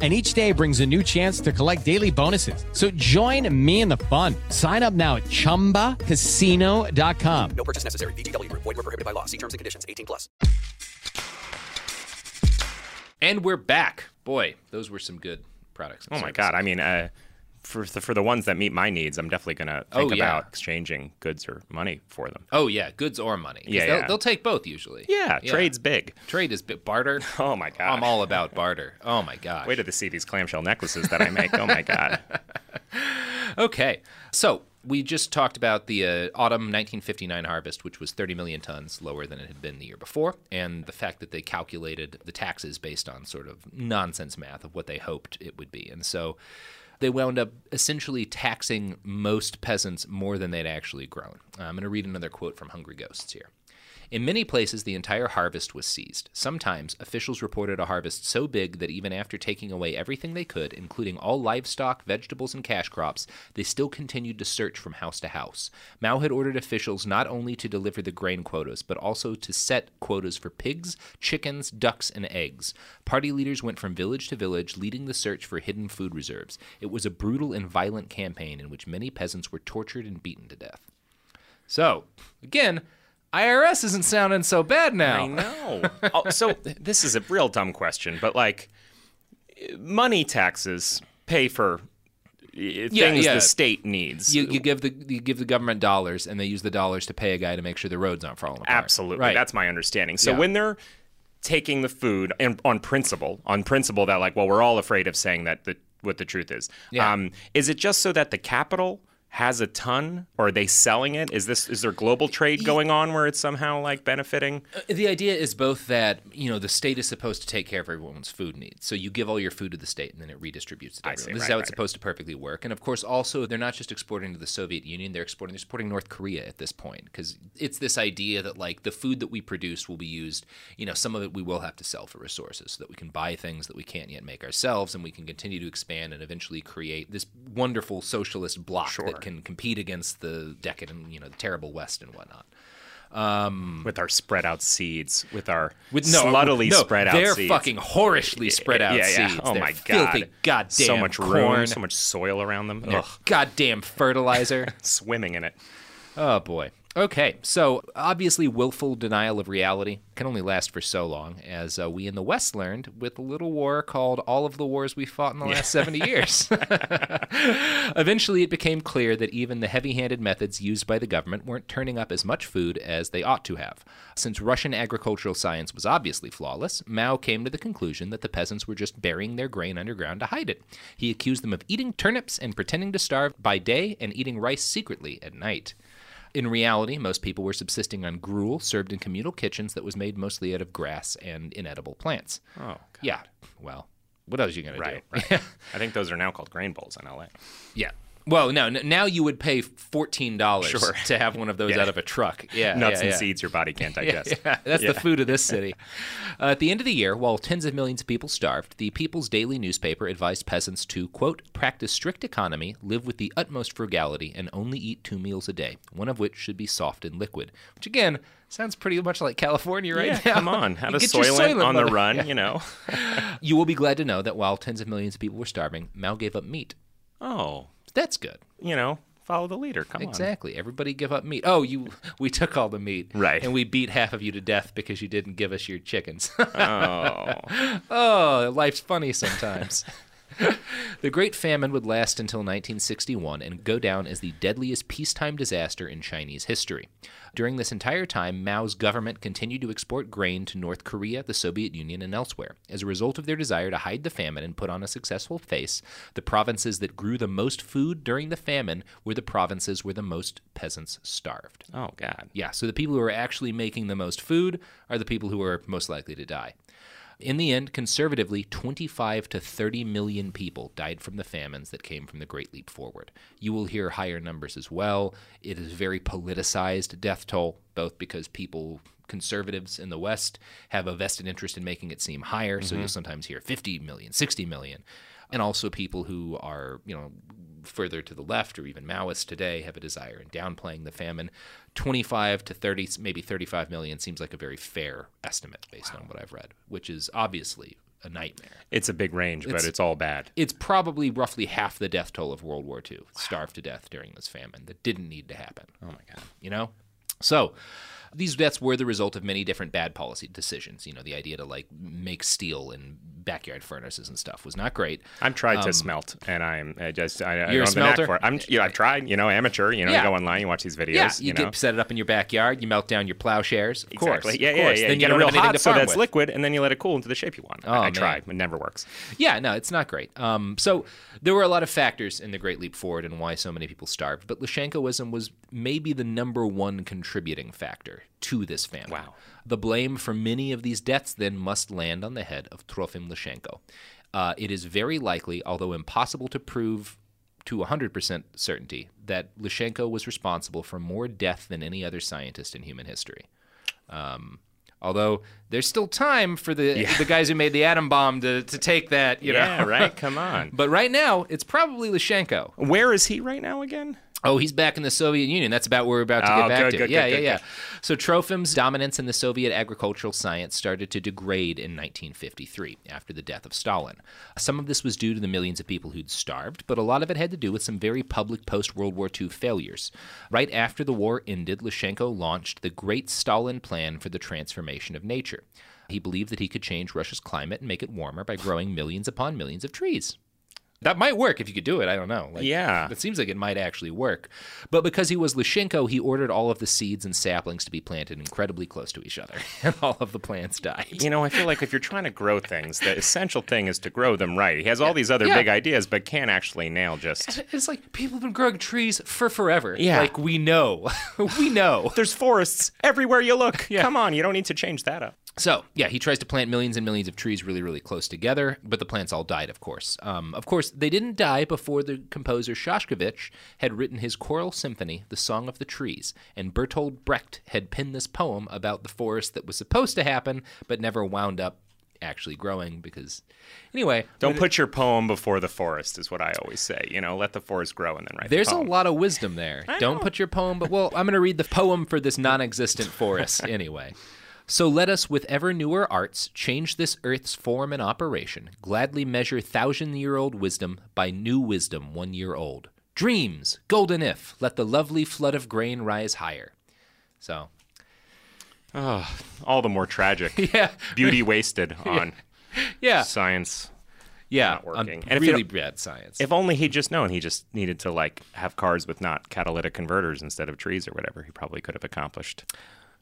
And each day brings a new chance to collect daily bonuses. So join me in the fun. Sign up now at chumbacasino.com. No purchase necessary. VGW Group. Void were prohibited by law. See terms and conditions. 18 plus. And we're back. Boy, those were some good products. Oh my services. god! I mean, uh, for the, for the ones that meet my needs, I'm definitely gonna think Oh, yeah. about exchanging goods or money for them. Oh yeah, goods or money. Yeah, they'll, yeah. they'll take both usually. Yeah, trade's big. Trade is big. Barter. [LAUGHS] Oh my god! I'm all about barter. Oh my god. Wait to see these clamshell necklaces that I make. Oh my god! [LAUGHS] Okay, so we just talked about the uh, autumn 1959 harvest, which was 30 million tons lower than it had been the year before, and the fact that they calculated the taxes based on sort of nonsense math of what they hoped it would be. And so they wound up essentially taxing most peasants more than they'd actually grown. Uh, I'm going to read another quote from Hungry Ghosts here. In many places, the entire harvest was seized. Sometimes, officials reported a harvest so big that even after taking away everything they could, including all livestock, vegetables, and cash crops, they still continued to search from house to house. Mao had ordered officials not only to deliver the grain quotas, but also to set quotas for pigs, chickens, ducks, and eggs. Party leaders went from village to village, leading the search for hidden food reserves. It was a brutal and violent campaign in which many peasants were tortured and beaten to death. So, again, IRS isn't sounding so bad now. I know. oh, so [LAUGHS] this is a real dumb question, but like, money taxes pay for things yeah. the state needs. You, you give the you give the government dollars, and they use the dollars to pay a guy to make sure the roads aren't falling apart. Absolutely, right? that's my understanding. So Yeah. when they're taking the food and on principle, on principle that like, well, we're all afraid of saying that the what the truth is. Yeah. Um, is it just so that the capital has a ton, or are they selling it? Is this is there global trade going on where it's somehow like benefiting? Uh, The idea is both that you know the state is supposed to take care of everyone's food needs, so you give all your food to the state and then it redistributes it. To everyone. see, This is how right. it's supposed to perfectly work. And of course, also they're not just exporting to the Soviet Union; they're exporting they're exporting North Korea at this point because it's this idea that like the food that we produce will be used. You know, some of it we will have to sell for resources so that we can buy things that we can't yet make ourselves, and we can continue to expand and eventually create this wonderful socialist bloc that can compete against the decadent, you know, the terrible West and whatnot. Um, with our spread out seeds, with our with no, sluttily no, spread out they're seeds. fucking whorishly spread out yeah, yeah. seeds. Oh They're my filthy god, goddamn so much corn. room, so much soil around them. Ugh. goddamn fertilizer. [LAUGHS] Swimming in it. Oh boy. Okay, so obviously, willful denial of reality can only last for so long, as uh, we in the West learned with a little war called All of the Wars We Fought in the Last 70 Years. [LAUGHS] Eventually, it became clear that even the heavy handed methods used by the government weren't turning up as much food as they ought to have. Since Russian agricultural science was obviously flawless, Mao came to the conclusion that the peasants were just burying their grain underground to hide it. He accused them of eating turnips and pretending to starve by day and eating rice secretly at night. In reality, most people were subsisting on gruel served in communal kitchens that was made mostly out of grass and inedible plants. Oh, yeah. Well, what else are you going to Right, do? right. [LAUGHS] I think those are now called grain bowls in LA. Yeah. Well, no. Now you would pay fourteen dollars Sure. to have one of those Yeah. out of a truck. Yeah, [LAUGHS] Nuts yeah, and yeah. seeds your body can't [LAUGHS] digest. yeah, that's the food of this [LAUGHS] city. Uh, at the end of the year, while tens of millions of people starved, the People's Daily newspaper advised peasants to, quote, practice strict economy, live with the utmost frugality, and only eat two meals a day, one of which should be soft and liquid. Which, again, sounds pretty much like California right Yeah, now. come on. Have a get your Soylent Soylent on the run, you know. you will be glad to know that while tens of millions of people were starving, Mao gave up meat. Oh. That's good. You know, follow the leader. Come on. Exactly. Everybody give up meat. Oh, you [LAUGHS] we took all the meat. Right. And we beat half of you to death because you didn't give us your chickens. [LAUGHS] Oh. oh, life's funny sometimes. [LAUGHS] [LAUGHS] the Great Famine would last until 1961 and go down as the deadliest peacetime disaster in Chinese history. During this entire time, Mao's government continued to export grain to North Korea, the Soviet Union, and elsewhere. As a result of their desire to hide the famine and put on a successful face, the provinces that grew the most food during the famine were the provinces where the most peasants starved. Oh, God. Yeah, so the people who are actually making the most food are the people who are most likely to die. In the end, conservatively, 25 to 30 million people died from the famines that came from the Great Leap Forward. You will hear higher numbers as well. It is very politicized death toll, both because people conservatives in the West have a vested interest in making it seem higher, so Mhm. you'll sometimes hear 50 million, 60 million. And also people who are, you know, further to the left or even Maoists today have a desire in downplaying the famine. 25 to 30, maybe 35 million seems like a very fair estimate based on what I've read, which is obviously a nightmare. It's a big range, but it's all bad. It's probably roughly half the death toll of World War II, starved to death during this famine that didn't need to happen. Oh my God. You know? So, these deaths were the result of many different bad policy decisions. You know, the idea to like make steel in backyard furnaces and stuff was not great. I've tried to Um, smelt, and I'm I just I, I You're a the knack smelter? for it. I'm yeah, I've tried. You know, amateur. You know, Yeah. you go online, you watch these videos. Yeah, you, you know. set it up in your backyard. You melt down your plowshares. Of course, Exactly. Yeah, of yeah, course. yeah. Then you get it don't real hot so that's with. liquid, and then you let it cool into the shape you want. Oh, I, I tried. It never works. Yeah, no, it's not great. Um, so there were a lot of factors in the Great Leap Forward and why so many people starved, but Lysenkoism was maybe the number one contributing factor to this family. Wow. The blame for many of these deaths then must land on the head of Trofim Lysenko. Uh, it is very likely, although impossible to prove to 100% certainty, that Lysenko was responsible for more death than any other scientist in human history. Um, although there's still time for the Yeah. the guys who made the atom bomb to, to take that, you Yeah, know. right? [LAUGHS] Come on. But right now, it's probably Lysenko. Where is he right now again? Oh, he's back in the Soviet Union. That's about where we're about to Oh, get back good, to. good, yeah, good, yeah, yeah. So Trofim's dominance in the Soviet agricultural science started to degrade in 1953 after the death of Stalin. Some of this was due to the millions of people who'd starved, but a lot of it had to do with some very public post World War II failures. Right after the war ended, Lysenko launched the Great Stalin Plan for the Transformation of Nature. He believed that he could change Russia's climate and make it warmer by growing millions upon millions of trees. That might work if you could do it. I don't know. Like, Yeah. It seems like it might actually work. But because he was Lysenko, he ordered all of the seeds and saplings to be planted incredibly close to each other, [LAUGHS] and all of the plants died. You know, I feel like if you're trying to grow things, the essential thing is to grow them right. He has all these other Yeah. big ideas, but can't actually nail just. It's like people have been growing trees for forever. Yeah. Like we know. [LAUGHS] we know. There's forests everywhere you look. Come on, you don't need to change that up. So, yeah, he tries to plant millions and millions of trees really, really close together, but the plants all died, of course. Um, of course, they didn't die before the composer Shostakovich had written his choral symphony, The Song of the Trees, and Bertolt Brecht had penned this poem about the forest that was supposed to happen, but never wound up actually growing because, anyway. Don't put your poem before the forest, is what I always say. You know, let the forest grow and then write There's the a lot of wisdom there. Don't put your poem, but well, I'm going to read the poem for this non existent forest [LAUGHS] anyway. So let us, with ever newer arts, change this earth's form and operation, gladly measure thousand year old wisdom by new wisdom one year old. Dreams, golden if, let the lovely flood of grain rise higher. So, Oh, all the more tragic. [LAUGHS] Yeah. Beauty wasted [LAUGHS] on yeah. science. Yeah, not um, working. on if really you- bad science. If only he'd just known, he just needed to like have cars with not catalytic converters instead of trees or whatever. He probably could have accomplished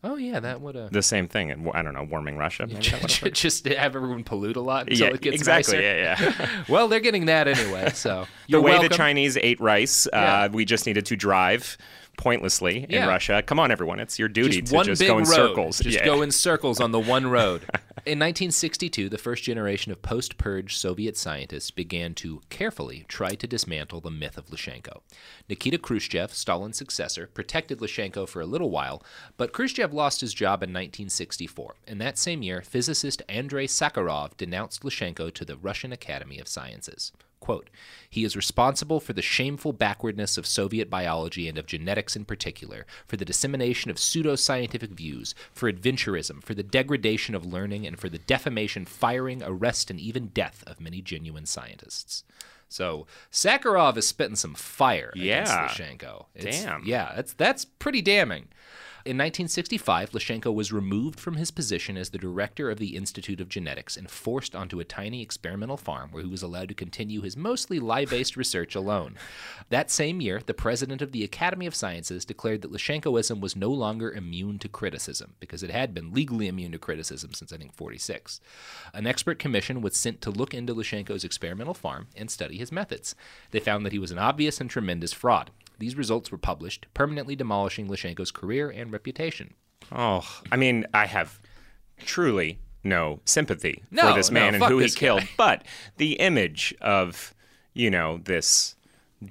oh, yeah, that would have. the same thing. And I don't know, warming Russia. Maybe [LAUGHS] that would've worked. Just to have everyone pollute a lot until Yeah, it gets exactly. nicer. Yeah, yeah. [LAUGHS] well, they're getting that anyway, so. the way welcome. the Chinese ate rice, Yeah. uh, we just needed to drive pointlessly in Russia. Come on, everyone, it's your duty just to one just big go in road. circles. Just Yeah. go in circles on the one [LAUGHS] road. In 1962, the first generation of post purge Soviet scientists began to carefully try to dismantle the myth of Lysenko. Nikita Khrushchev, Stalin's successor, protected Lysenko for a little while, but Khrushchev lost his job in 1964. And that same year, physicist Andrei Sakharov denounced Lysenko to the Russian Academy of Sciences. Quote, he is responsible for the shameful backwardness of Soviet biology and of genetics in particular, for the dissemination of pseudoscientific views, for adventurism, for the degradation of learning, and for the defamation, firing, arrest, and even death of many genuine scientists. So Sakharov is spitting some fire Yeah. against Lysenko. Damn. Yeah, that's that's pretty damning. In 1965, Lysenko was removed from his position as the director of the Institute of Genetics and forced onto a tiny experimental farm where he was allowed to continue his mostly lie based research alone. That same year, the president of the Academy of Sciences declared that Lysenkoism was no longer immune to criticism, because it had been legally immune to criticism since I think 46. An expert commission was sent to look into Lysenko's experimental farm and study his methods. They found that he was an obvious and tremendous fraud. These results were published, permanently demolishing Lysenko's career and reputation. Oh, I mean, I have truly no sympathy No, for this man no, and who he this guy. killed. [LAUGHS] But the image of, you know, this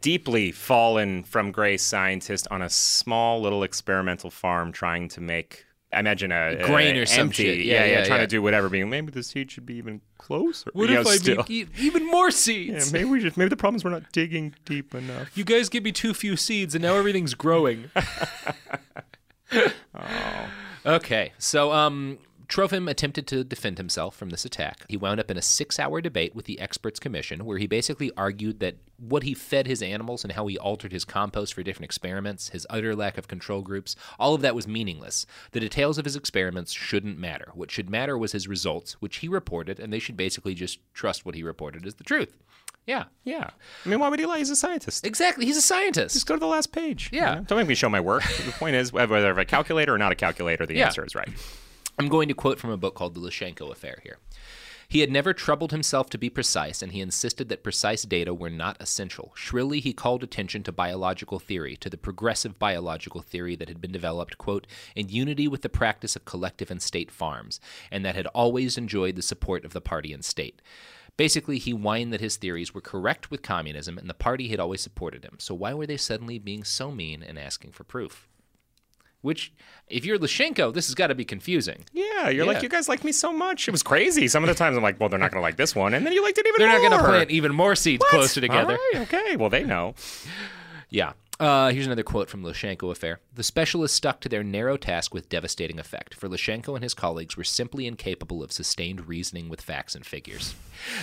deeply fallen from grace scientist on a small little experimental farm trying to make. I imagine a Grain a or some empty, shit. Yeah, Yeah, yeah, yeah, trying to do whatever. Being maybe the seed should be even closer. What if know, I still. make e- even more Yeah, seeds? maybe we just maybe the problem is we're not digging deep enough. You guys give me too few seeds, and now everything's growing. [LAUGHS] Okay, so um, Trofim attempted to defend himself from this attack. He wound up in a six-hour debate with the experts commission, where he basically argued that what he fed his animals and how he altered his compost for different experiments, his utter lack of control groups, all of that was meaningless. The details of his experiments shouldn't matter. What should matter was his results, which he reported, and they should basically just trust what he reported as the truth. Yeah. Yeah. I mean, why would he lie? He's a scientist. Exactly. He's a scientist. Just go to the last page. you Yeah. know? Don't make me show my work. [LAUGHS] the point is, whether I have a calculator or not a calculator, the Yeah. answer is right. I'm going to quote from a book called The Lysenko Affair here. He had never troubled himself to be precise, and he insisted that precise data were not essential. Shrilly, he called attention to biological theory, to the progressive biological theory that had been developed, quote, in unity with the practice of collective and state farms, and that had always enjoyed the support of the party and state. Basically, he whined that his theories were correct with communism, and the party had always supported him. So why were they suddenly being so mean and asking for proof? Which, if you're Lysenko, this has got to be confusing. Yeah, you're Yeah. like, you guys like me so much. It was crazy. Some of the times I'm like, well, they're not going to like this one. And then you liked it even more. They're not going to plant even more seeds What? closer together. All right, okay. Well, they know. Yeah. Uh, here's another quote from Lysenko affair. The specialists stuck to their narrow task with devastating effect, for Lysenko and his colleagues were simply incapable of sustained reasoning with facts and figures.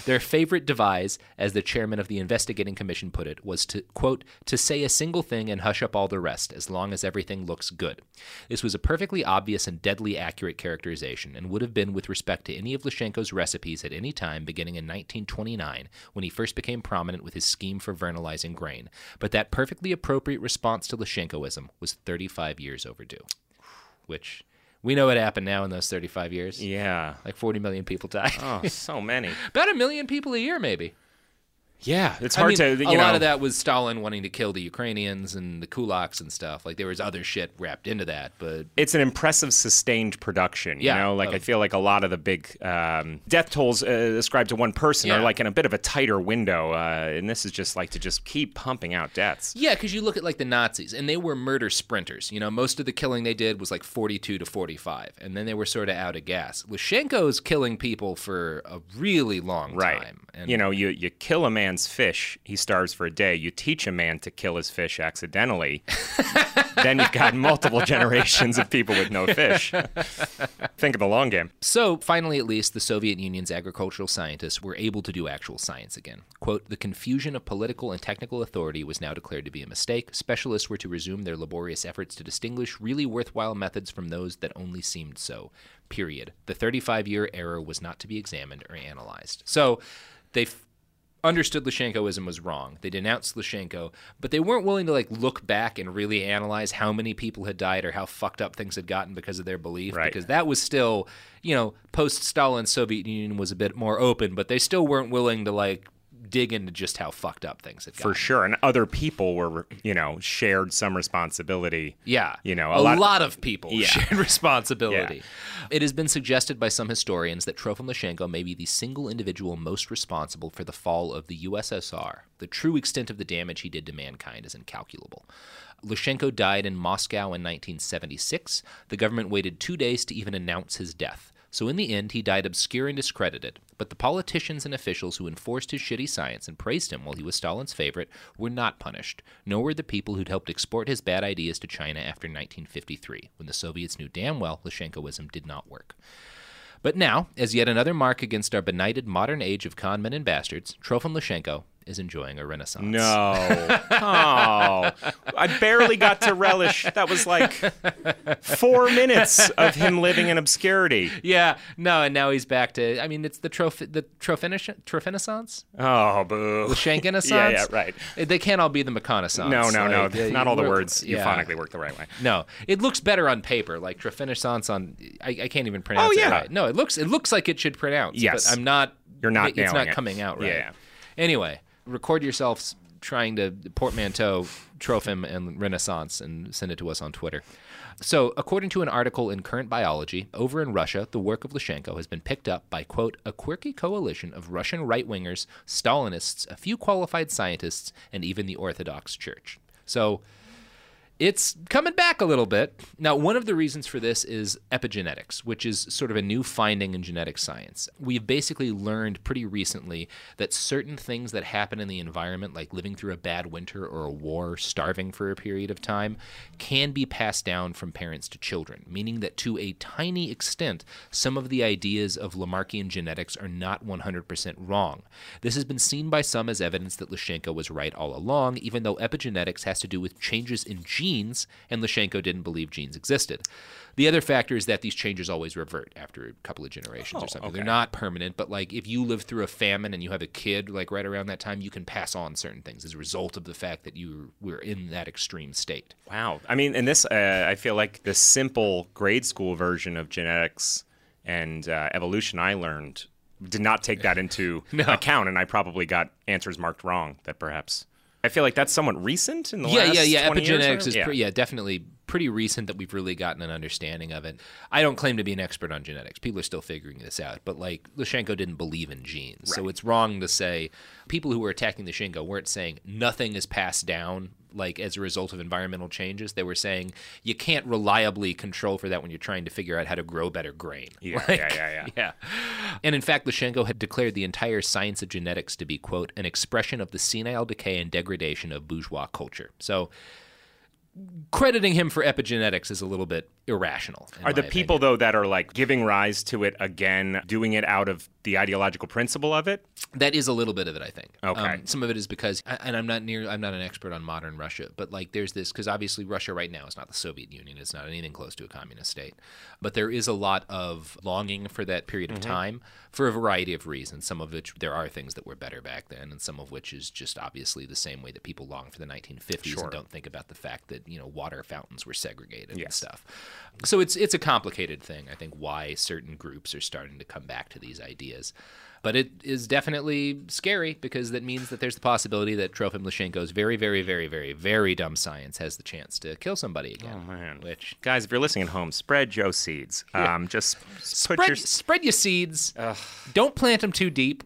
Their favorite devise, as the chairman of the investigating commission put it, was to, quote, to say a single thing and hush up all the rest, as long as everything looks good. This was a perfectly obvious and deadly accurate characterization, and would have been with respect to any of Lysenko's recipes at any time beginning in 1929, when he first became prominent with his scheme for vernalizing grain. But that perfectly appropriate response to Lysenkoism was 35 years overdue. Which we know what happened now in those 35 years. Yeah. Like 40 million people died. Oh, so many. [LAUGHS] About a million people a year, maybe. Yeah, it's I hard mean, to, you a know. lot of that was Stalin wanting to kill the Ukrainians and the kulaks and stuff. Like there was other shit wrapped into that, but it's an impressive sustained production. You Yeah. know, like Oh. I feel like a lot of the big um, death tolls uh, ascribed to one person Yeah. are like in a bit of a tighter window, uh, and this is just like to just keep pumping out deaths. Yeah, because you look at like the Nazis, and they were murder sprinters. You know, most of the killing they did was like 42 to 45, and then they were sort of out of gas. Lysenko's killing people for a really long Right. time. And you know, you you kill a man's fish, he starves for a day. You teach a man to kill his fish accidentally, [LAUGHS] then you've got multiple generations of people with no fish. Think of the long game. So, finally, at least, the Soviet Union's agricultural scientists were able to do actual science again. Quote, the confusion of political and technical authority was now declared to be a mistake. Specialists were to resume their laborious efforts to distinguish really worthwhile methods from those that only seemed so. Period. The 35 year error was not to be examined or analyzed. So, they f- understood Lysenkoism was wrong. They denounced Lysenko, but they weren't willing to like look back and really analyze how many people had died or how fucked up things had gotten because of their belief. Right. Because that was still, you know, post Stalin Soviet Union was a bit more open, but they still weren't willing to like dig into just how fucked up things had gotten. For sure. And other people were, you know, shared some responsibility. Yeah. You know, a, a, lot, of people Yeah. [LAUGHS] shared responsibility. It has been suggested by some historians that Trofim Lysenko may be the single individual most responsible for the fall of the USSR. The true extent of the damage he did to mankind is incalculable. Lysenko died in Moscow in 1976. The government waited two days to even announce his death. So in the end, he died obscure and discredited. But the politicians and officials who enforced his shitty science and praised him while he was Stalin's favorite were not punished, nor were the people who'd helped export his bad ideas to China after 1953, when the Soviets knew damn well Lysenkoism did not work. But now, as yet another mark against our benighted modern age of con men and bastards, Trofim Lysenko, is enjoying a renaissance. No. Oh. I barely got to relish. That was like four minutes of him living in obscurity. Yeah, no, and now he's back to. I mean, it's the trophy, the trophinish, trophinaissance, Oh, boo. the Shankinessance. [LAUGHS] Yeah, yeah, right. They can't all be the McConaissance. No, no, no. Uh, Not all the words yeah. euphonically work the right way. No, it looks better on paper. Like trophinaissance on. I, I can't even pronounce Oh, yeah. it right. No, it looks it looks like it should pronounce. Yes. but I'm not. You're not It's not it. coming out right. Yeah. Anyway, record yourselves trying to portmanteau Trofim and Renaissance and send it to us on Twitter. So, according to an article in Current Biology, over in Russia, the work of Lysenko has been picked up by, quote, a quirky coalition of Russian right wingers, Stalinists, a few qualified scientists, and even the Orthodox Church. So, it's coming back a little bit. Now, one of the reasons for this is epigenetics, which is sort of a new finding in genetic science. We've basically learned pretty recently that certain things that happen in the environment, like living through a bad winter or a war, starving for a period of time, can be passed down from parents to children, meaning that to a tiny extent, some of the ideas of Lamarckian genetics are not 100% wrong. This has been seen by some as evidence that Lysenko was right all along, even though epigenetics has to do with changes in genes, and Lysenko didn't believe genes existed. The other factor is that these changes always revert after a couple of generations or something. They're not permanent, but like if you live through a famine and you have a kid like right around that time, you can pass on certain things as a result of the fact that you were in that extreme state. Wow. I mean, in this, uh, I feel like the simple grade school version of genetics and uh, evolution I learned did not take that into [LAUGHS] account, and I probably got answers marked wrong. That perhaps I feel like that's somewhat recent in the yeah, last yeah, yeah. 20 years or Epigenetics is yeah. Pre- yeah, definitely pretty recent that we've really gotten an understanding of it. I don't claim to be an expert on genetics. People are still figuring this out. But like Lysenko didn't believe in genes, so it's wrong to say people who were attacking Lysenko weren't saying nothing is passed down like as a result of environmental changes. They were saying you can't reliably control for that when you're trying to figure out how to grow better grain. Yeah, [LAUGHS] Like, yeah, yeah, yeah. yeah. And in fact, Lysenko had declared the entire science of genetics to be, quote, an expression of the senile decay and degradation of bourgeois culture. So crediting him for epigenetics is a little bit irrational. Are the people though that are like giving rise to it again, doing it out of the ideological principle of it? That is a little bit of it, I think. Okay. Um, some of it is because, and I'm not near, I'm not an expert on modern Russia, but like there's this because obviously Russia right now is not the Soviet Union, it's not anything close to a communist state, but there is a lot of longing for that period of Mhm. time for a variety of reasons. Some of which there are things that were better back then, and some of which is just obviously the same way that people long for the 1950s Sure. and don't think about the fact that you know water fountains were segregated and stuff. So it's it's a complicated thing. I think why certain groups are starting to come back to these ideas. But it is definitely scary because that means that there's the possibility that Trofim Lysenko's very, very, very, very, very dumb science has the chance to kill somebody again. Oh man! Which guys, if you're listening at home, spread Joe seeds. Yeah. Um, just put spread, your. spread your seeds. Don't plant them too deep.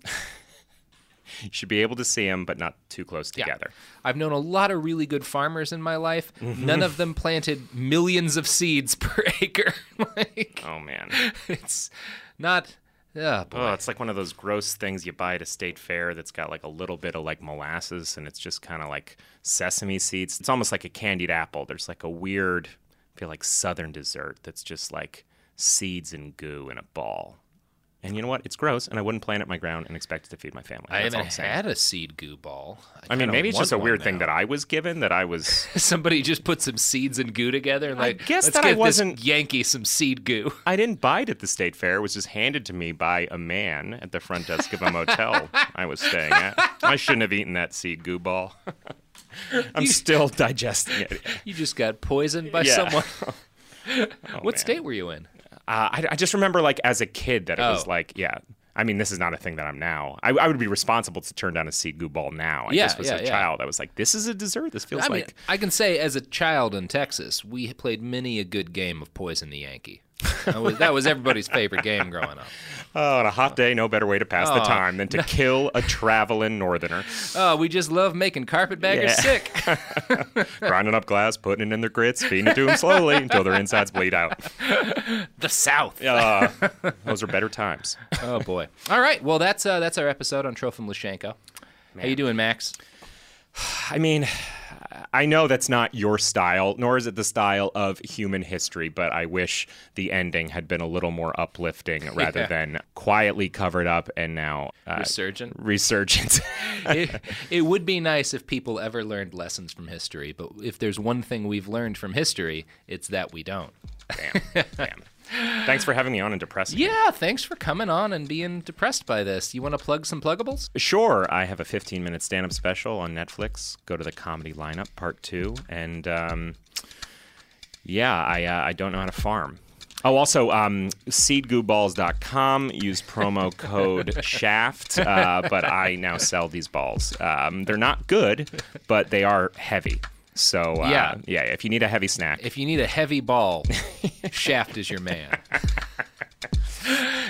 You should be able to see them, but not too close Yeah. together. I've known a lot of really good farmers in my life. Mhm. None of them planted millions of seeds [LAUGHS] per acre. [LAUGHS] like, Oh man! it's not. Oh, boy. Oh, it's like one of those gross things you buy at a state fair that's got like a little bit of like molasses and it's just kind of like sesame seeds. It's almost like a candied apple. There's like a weird, I feel like southern dessert that's just like seeds and goo in a ball. And you know what? It's gross, and I wouldn't plant it in my ground and expect it to feed my family. I That's all haven't I'm saying. had a seed goo ball. I mean, maybe it's just a weird thing that I was given that I was. [LAUGHS] Somebody just put some seeds and goo together and I like, guess let's that I get wasn't- this Yankee some seed goo. I didn't buy it at the state fair. It was just handed to me by a man at the front desk of a motel I was staying at. I shouldn't have eaten that seed goo ball. [LAUGHS] I'm still digesting it. You just got poisoned by Yeah. someone. [LAUGHS] Oh, what man. state were you in? Uh, I, I just remember, like, as a kid, that it was Oh. like, yeah. I mean, this is not a thing that I'm now. I, I would be responsible to turn down a seed goo ball now. I Yeah, just was yeah, a yeah. child. I was like, this is a dessert. This feels I mean, like. I can say as a child in Texas, we played many a good game of Poison the Yankee. That was, that was everybody's favorite game growing up. [LAUGHS] Oh, on a hot day, no better way to pass the Oh, time than to kill a traveling northerner. [LAUGHS] Oh, we just love making carpetbaggers Yeah. sick. [LAUGHS] Grinding up glass, putting it in their grits, feeding it to them slowly until their insides bleed out. the South. Uh, those are better times. oh boy. All right. Well, that's uh, that's our episode on Trofim Lysenko. How you doing, Max? [SIGHS] I mean, I know that's not your style, nor is it the style of human history, but I wish the ending had been a little more uplifting [LAUGHS] rather Yeah. than quietly covered up and now uh, Resurgent? Resurgent. [LAUGHS] it, it would be nice if people ever learned lessons from history, but if there's one thing we've learned from history, it's that we don't. Damn. Damn. [LAUGHS] Thanks for having me on and depressing. me. Yeah, thanks for coming on and being depressed by this. You want to plug some pluggables? Sure. I have a 15 minute stand up special on Netflix. Go to the comedy lineup, part two. And um, yeah, I, uh, I don't know how to farm. Oh, also, um, seedgooballs.com. Use promo [LAUGHS] code SHAFT. Uh, but I now sell these balls. Um, they're not good, but they are heavy. So, uh, Yeah. yeah, if you need a heavy snack, If you need a heavy ball, [LAUGHS] Shaft is your man.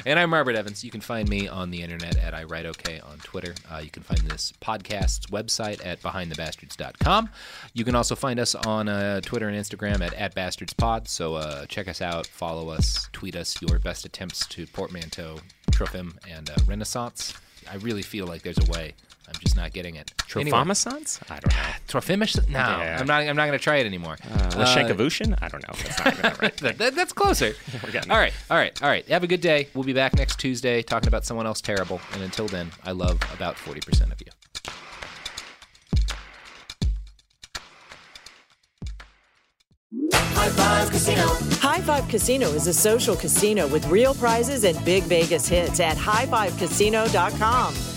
and I'm Robert Evans. You can find me on the internet at I Write OK on Twitter. Uh, you can find this podcast's website at BehindTheBastards.com. You can also find us on uh, Twitter and Instagram at, at BastardsPod. So uh, check us out, follow us, tweet us your best attempts to portmanteau Trofim and uh, Renaissance. I really feel like there's a way. I'm just not getting it. Anyway. I don't know. [SIGHS] Trophimish? No, Yeah. I'm not. I'm not going to try it anymore. Uh, Lashankavushin? I don't know. That's not right. [LAUGHS] That- that- that's closer. [LAUGHS] We're all right, all right, all right. Have a good day. We'll be back next Tuesday talking about someone else terrible. And until then, I love about 40% of you. High Five Casino. High Five Casino is a social casino with real prizes and big Vegas hits at highfivecasino.com.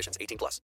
conditions. 18 plus.